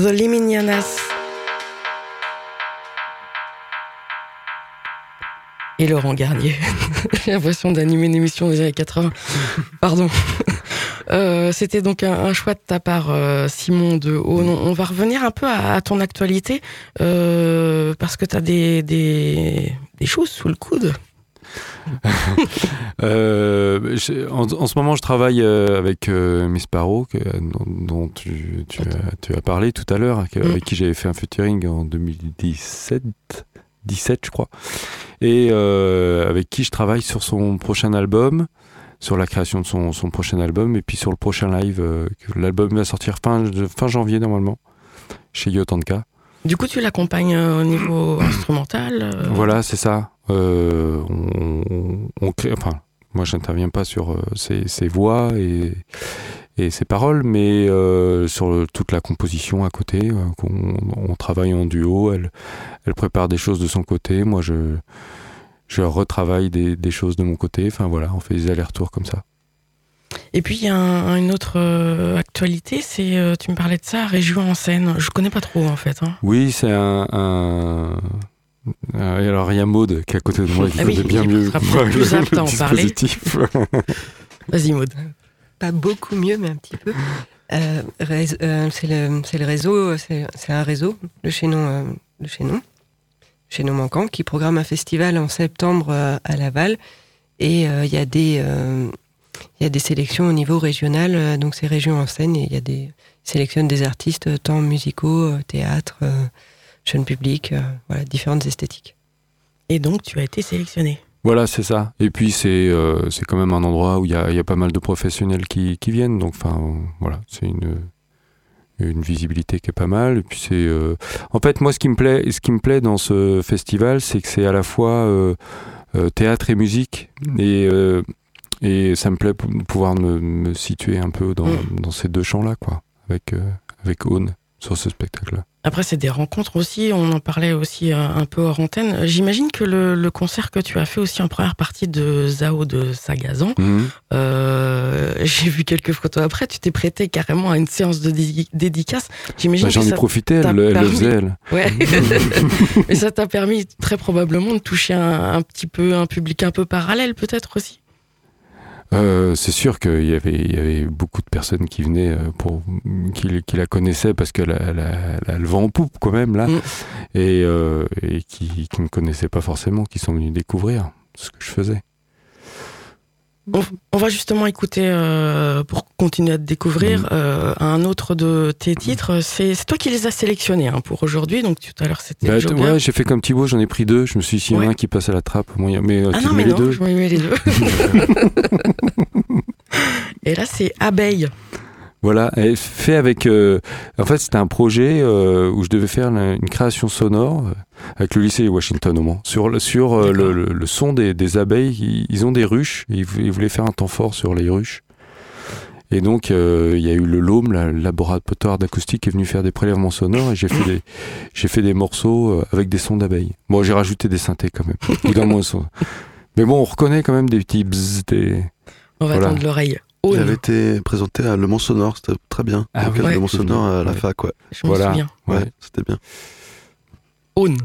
The Liminianas. Et Laurent Garnier. J'ai l'impression d'animer une émission des années 80. Pardon. Euh, C'était donc un, un, choix de ta part, euh, Simon de Haune. On, on, va revenir un peu à, à ton actualité, euh, parce que tu as des, des, des choses sous le coude. euh, en, en, ce moment, je travaille euh, avec euh, Miss que, dont, dont tu, tu, as, tu, as, parlé tout à l'heure, avec mm. qui j'avais fait un featuring en 2017, 17, je crois, et euh, avec qui je travaille sur son prochain album, sur la création de son, son prochain album, et puis sur le prochain live. L'album va sortir fin, fin janvier normalement, chez Yotanka. Du coup, tu l'accompagnes au niveau instrumental euh... Voilà, c'est ça. Euh, on, on, crée, enfin, moi, je n'interviens pas sur euh, ses, ses, voix et, et ses paroles, mais euh, sur toute la composition à côté. On, on, travaille en duo. Elle, elle prépare des choses de son côté. Moi, je, je retravaille des, des choses de mon côté. Enfin, voilà, on fait des allers-retours comme ça. Et puis il y a un, une autre euh, actualité, c'est euh, tu me parlais de ça, Région en scène. Je connais pas trop en fait. Hein. Oui, c'est un, un... Euh, alors il y a Maude qui est à côté de moi qui ah oui, bien mieux plus apte à en parler. Vas-y Maude. Pas beaucoup mieux, mais un petit peu. Euh, c'est le, le, réseau, c'est un réseau, le chaînon, le chaînon, chaînon manquant, qui programme un festival en septembre à Laval. Et il y a des il y a des sélections au niveau régional, euh, donc c'est région en scène, et il y a des sélectionnent des artistes euh, tant musicaux, euh, théâtre, jeune public, voilà, différentes esthétiques. Et donc tu as été sélectionné. Voilà, c'est ça. Et puis c'est euh, c'est quand même un endroit où il y a, y a, pas mal de professionnels qui, qui viennent, donc enfin voilà, c'est une une visibilité qui est pas mal. Et puis c'est euh... en fait moi ce qui me plaît, ce qui me plaît dans ce festival, c'est que c'est à la fois euh, théâtre et musique et et ça me plaît pouvoir me, me situer un peu dans, mmh. dans ces deux champs-là, quoi, avec, euh, avec Aune sur ce spectacle-là. Après, c'est des rencontres aussi, on en parlait aussi euh, un peu hors antenne. J'imagine que le, le, concert que tu as fait aussi en première partie de Zao de Sagazan, mmh. euh, j'ai vu quelques photos après, tu t'es prêté carrément à une séance de dédicace. J'imagine bah, J'en ai profité, elle, elle le faisait, elle. Ouais. Et ça t'a permis très probablement de toucher un, un petit peu un public un peu parallèle peut-être aussi euh, c'est sûr qu'il y avait, il y avait beaucoup de personnes qui venaient euh, pour qui, qui la connaissaient parce qu'elle a, le vent en poupe quand même là mm. et, euh, et qui, qui me connaissaient pas forcément, qui sont venus découvrir ce que je faisais. On, on, va justement écouter, euh, pour continuer à te découvrir, mmh. euh, un autre de tes titres. C'est toi qui les as sélectionnés hein, pour aujourd'hui. Donc tout à l'heure, c'était. Bah, ouais, j'ai fait comme Thibaut, j'en ai pris deux. Je me suis dit, s'il y en a un qui passe à la trappe, moi, mais euh, ah non, mais les non, deux. Je mets les deux. Et là, c'est Abeille. Voilà, et fait avec. Euh, en fait, c'était un projet euh, où je devais faire une, une création sonore euh, avec le lycée Washington au Mans sur sur euh, le, le, le, son des, des abeilles. Ils, ils, ont des ruches. Ils voulaient faire un temps fort sur les ruches. Et donc, il y a eu le LOM, le laboratoire d'acoustique, qui est venu faire des prélèvements sonores, et j'ai fait des, j'ai fait des morceaux avec des sons d'abeilles. Bon, j'ai rajouté des synthés quand même. Mais bon, on reconnaît quand même des petits bzzz, des. On va voilà. tendre l'oreille. Il avait été présenté à Le Mans Sonore, c'était très bien. Ah, Donc, ouais, Le Mans Sonore à la ouais. fac, ouais. Je me voilà. souviens. Ouais, ouais. c'était bien. Aune.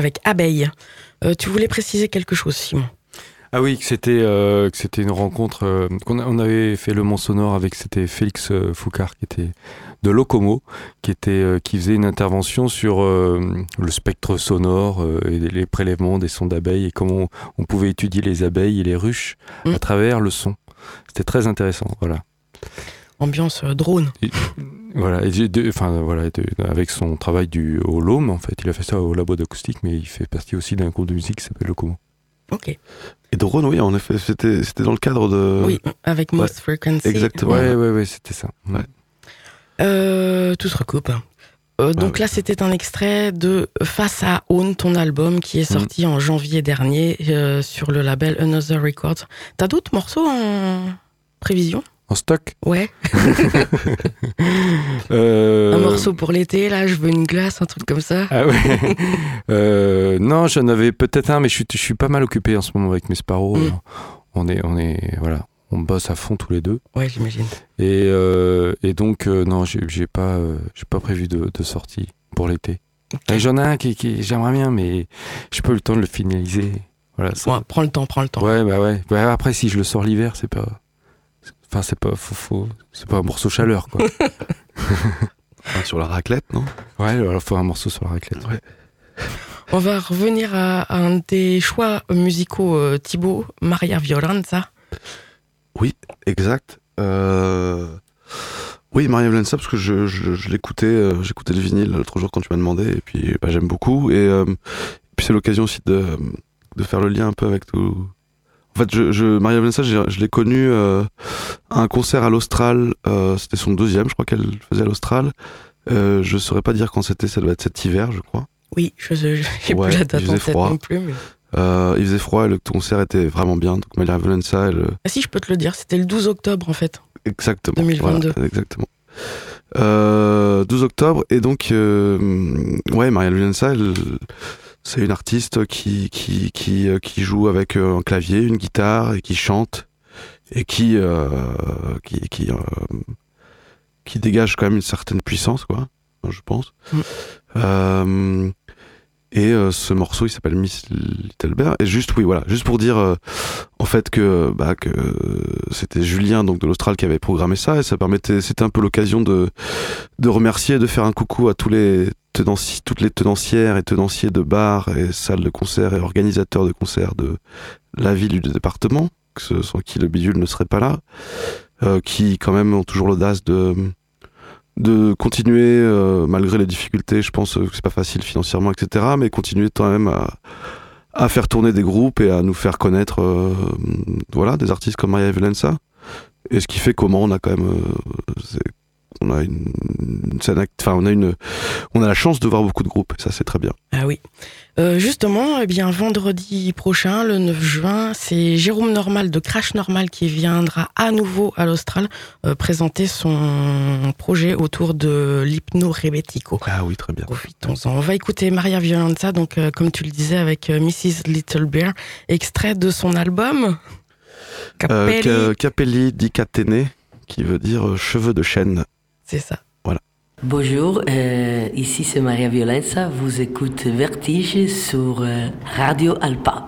Avec Abeille. Euh, tu voulais préciser quelque chose, Simon? Ah oui, que c'était euh, que c'était une rencontre euh, qu'on on avait fait le Mont Sonore avec c'était Félix euh, Foucard qui était de Locomo qui était qui faisait une intervention sur le spectre sonore et les prélèvements des sons d'abeilles et comment on, on pouvait étudier les abeilles et les ruches Mm. à travers le son. C'était très intéressant, voilà. Ambiance drone. Voilà, et j'ai de- enfin voilà, de- avec son travail du au Lôme en fait, il a fait ça au labo d'acoustique, mais il fait partie aussi d'un groupe de musique qui s'appelle Locomo. Ok. Et drone, oui, en effet, c'était c'était dans le cadre de. Oui, avec Most Frequency. exactement. Ouais, ouais, ouais, c'était ça. Ouais. Euh, tout se recoupe. Euh, donc là, c'était un extrait de Face à Own, ton album, qui est Mhm. sorti en janvier dernier euh, sur le label Another Records. T'as d'autres morceaux en prévision? En stock. Ouais. Euh, Un morceau pour l'été, là, je veux une glace, un truc comme ça. Ah ouais. Euh, non, j'en avais peut-être un, mais je suis, je suis pas mal occupé en ce moment avec mes sparrows. Mm. On est, on est, voilà, on bosse à fond tous les deux. Ouais, j'imagine. Et, euh, et donc, euh, non, j'ai pas, euh, j'ai pas prévu de, de sortie pour l'été. J'en ai un qui, qui j'aimerais bien, mais j'ai pas eu le temps de le finaliser. Voilà. ça- Ouais, prends le temps, prends le temps. Ouais, bah ouais. Bah après, si je le sors l'hiver, c'est pas. Enfin, c'est pas, faut, faut- c'est pas un morceau chaleur, quoi. Enfin, sur la raclette, non? Ouais, alors faut un morceau sur la raclette. Ouais. On va revenir à, à un des choix musicaux, euh, Thibaut, Maria Violenza. Exact. Euh... Oui, Maria Violenza, parce que je, je, je l'écoutais, euh, j'écoutais le vinyle l'autre jour quand tu m'as demandé, et puis bah, j'aime beaucoup. Et euh, puis c'est l'occasion aussi de, de faire le lien un peu avec tout. En fait, je, je, Maria j'ai- je l'ai connue euh, à un concert à l'Austral. euh, c'était son deuxième, je crois qu'elle faisait à l'Austral. Euh, je saurais pas dire quand c'était, ça doit être cet hiver, je crois. Oui, je j'ai Ouais, plus la date en tête froid. non plus. mais- Euh, il faisait froid et le concert était vraiment bien. Donc Maria Violenza, elle, Ah si, je peux te le dire, c'était le 12 octobre en fait. Exactement. 2022. Voilà, exactement. Euh, 12 octobre. Et donc, euh, ouais, Maria Violenza, elle, c'est une artiste qui, qui, qui, euh, qui joue avec euh, un clavier, une guitare et qui chante et qui, euh, qui, qui, euh, qui dégage quand même une certaine puissance, quoi, je pense. Mm. Euh, et euh, ce morceau, il s'appelle Miss Little Bear. Et juste, oui, voilà, juste pour dire, euh, en fait, que, bah, que c'était Julien, donc de l'Austral, qui avait programmé ça. Et ça permettait, c'était un peu l'occasion de, de remercier, de faire un coucou à tous les tenanciers, toutes les tenancières et tenanciers de bars et salles de concert et organisateurs de concerts de la ville du département, sans qui le bidule ne serait pas là, euh, qui quand même ont toujours l'audace de de continuer euh, malgré les difficultés je pense que c'est pas facile financièrement etc mais continuer quand même à, à faire tourner des groupes et à nous faire connaître euh, voilà des artistes comme Maria Violenza et ce qui fait comment on a quand même euh, on a une, scène enfin on a une on a la chance de voir beaucoup de groupes et ça c'est très bien Ah oui. Euh, justement, eh bien, vendredi prochain, le 9 juin, c'est Jérôme Normal de Crash Normal qui viendra à nouveau à l'Austral euh, présenter son projet autour de l'hypno-rebetico. ah oui très bien Profitons-en. On va écouter Maria Violenza, donc euh, comme tu le disais avec Mrs. Little Bear, extrait de son album Capelli. Ca- Capelli di Catene qui veut dire cheveux de chêne C'est ça. Bonjour, euh, ici c'est Maria Violenza, vous écoutez Vertige sur euh, Radio Alpa.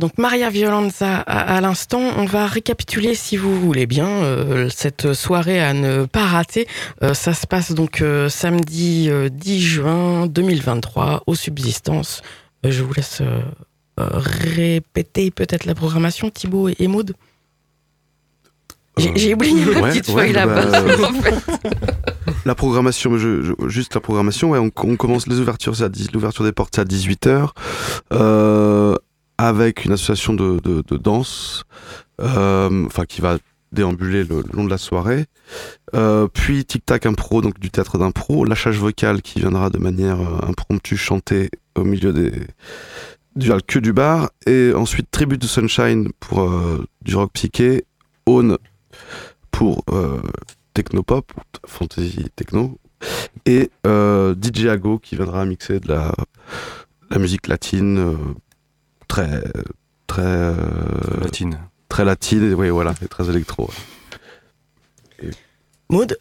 Donc Maria Violenza à, à l'instant. On va récapituler, si vous voulez bien, euh, cette soirée à ne pas rater. Euh, ça se passe donc euh, samedi euh, 10 juin 2023 aux Subsistances. Je vous laisse répéter peut-être la programmation, Thibaut et, et Maud. J'ai oublié ma ouais, petite ouais, feuille là-bas. en fait. La programmation, je, je- juste la programmation, ouais, on, on commence les ouvertures, c'est à 10 l'ouverture des portes à 18h, euh, avec une association de, de, de danse, euh, enfin qui va déambuler le, long de la soirée. Euh, puis Tic Tac Impro, donc du théâtre d'impro, lâchage vocal qui viendra de manière euh, impromptue chanter au milieu des du queue du bar, et ensuite Tribute to Sunshine pour du rock psyché, Aune pour technopop, fantasy techno, et DJ Ago qui viendra mixer de la, la musique latine très très euh, Latine. très latine et oui voilà et très électro. Maud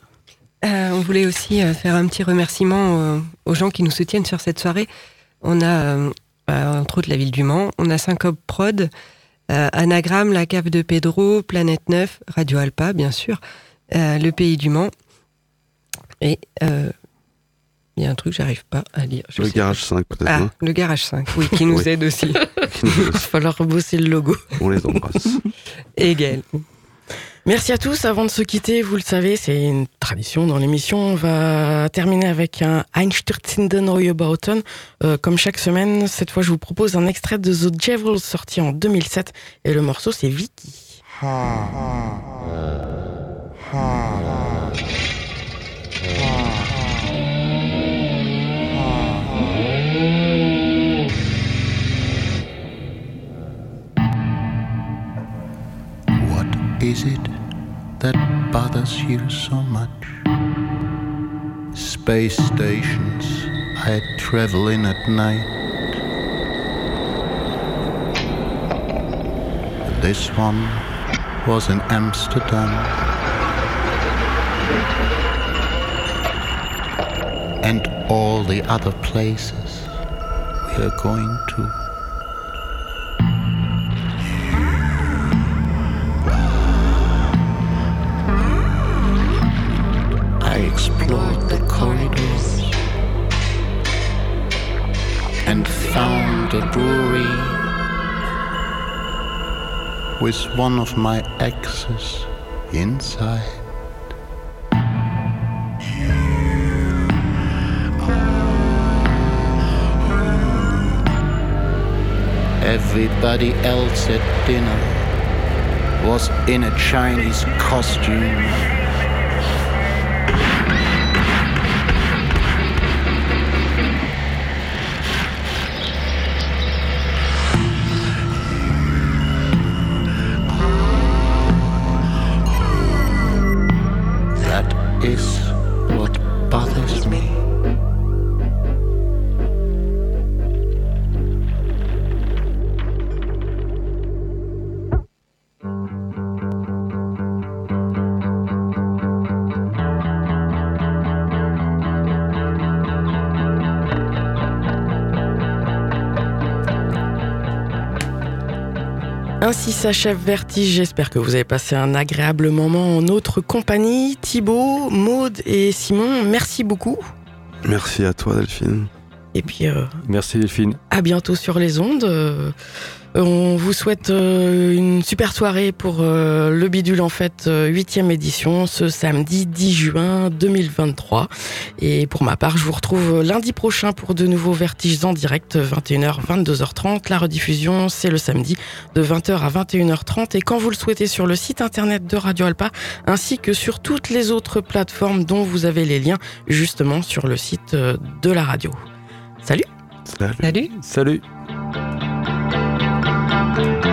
Euh, on voulait aussi euh, faire un petit remerciement euh, aux gens qui nous soutiennent sur cette soirée. On a, euh, euh, entre autres, la ville du Mans, on a Syncope Prod, euh, Anagramme, la cave de Pedro, Planète 9, Radio Alpa, bien sûr, euh, le pays du Mans. Et euh, il y a un truc que j'arrive pas à lire. je Le sais garage 5 peut-être. pas. Ah, hein, le Garage 5, oui, qui nous Oui. aide aussi. Il va falloir rebosser le logo. On les embrasse. Et Gaël. Merci à tous. Avant de se quitter, vous le savez, c'est une tradition dans l'émission. On va terminer avec un Einstürzende Neue Bauten. Euh, comme chaque semaine, cette fois, je vous propose un extrait de The Devils sorti en 2007. Et le morceau, c'est Vicky. What is it that bothers you so much? Space stations I travel in at night. This one was in Amsterdam. And all the other places we are going to. I explored the corridors and found a brewery with one of my exes inside. Everybody else at dinner was in a Chinese costume. peace. Ainsi s'achève Vertige. J'espère que vous avez passé un agréable moment en notre compagnie. Thibaut, Maude et Simon, merci beaucoup. Merci à toi, Delphine. Et puis, euh, Merci Delphine. à bientôt sur les ondes. Euh, on vous souhaite euh, une super soirée pour euh, le Bidule en fait, euh, huitième édition, ce samedi 10 juin 2023. Et pour ma part, je vous retrouve lundi prochain pour de nouveaux vertiges en direct, 21h, 22h30. La rediffusion, c'est le samedi de 20h à 21h30. Et quand vous le souhaitez sur le site internet de Radio Alpa, ainsi que sur toutes les autres plateformes dont vous avez les liens justement sur le site euh, de la radio. Salut Salut. Salut Salut. Thank you.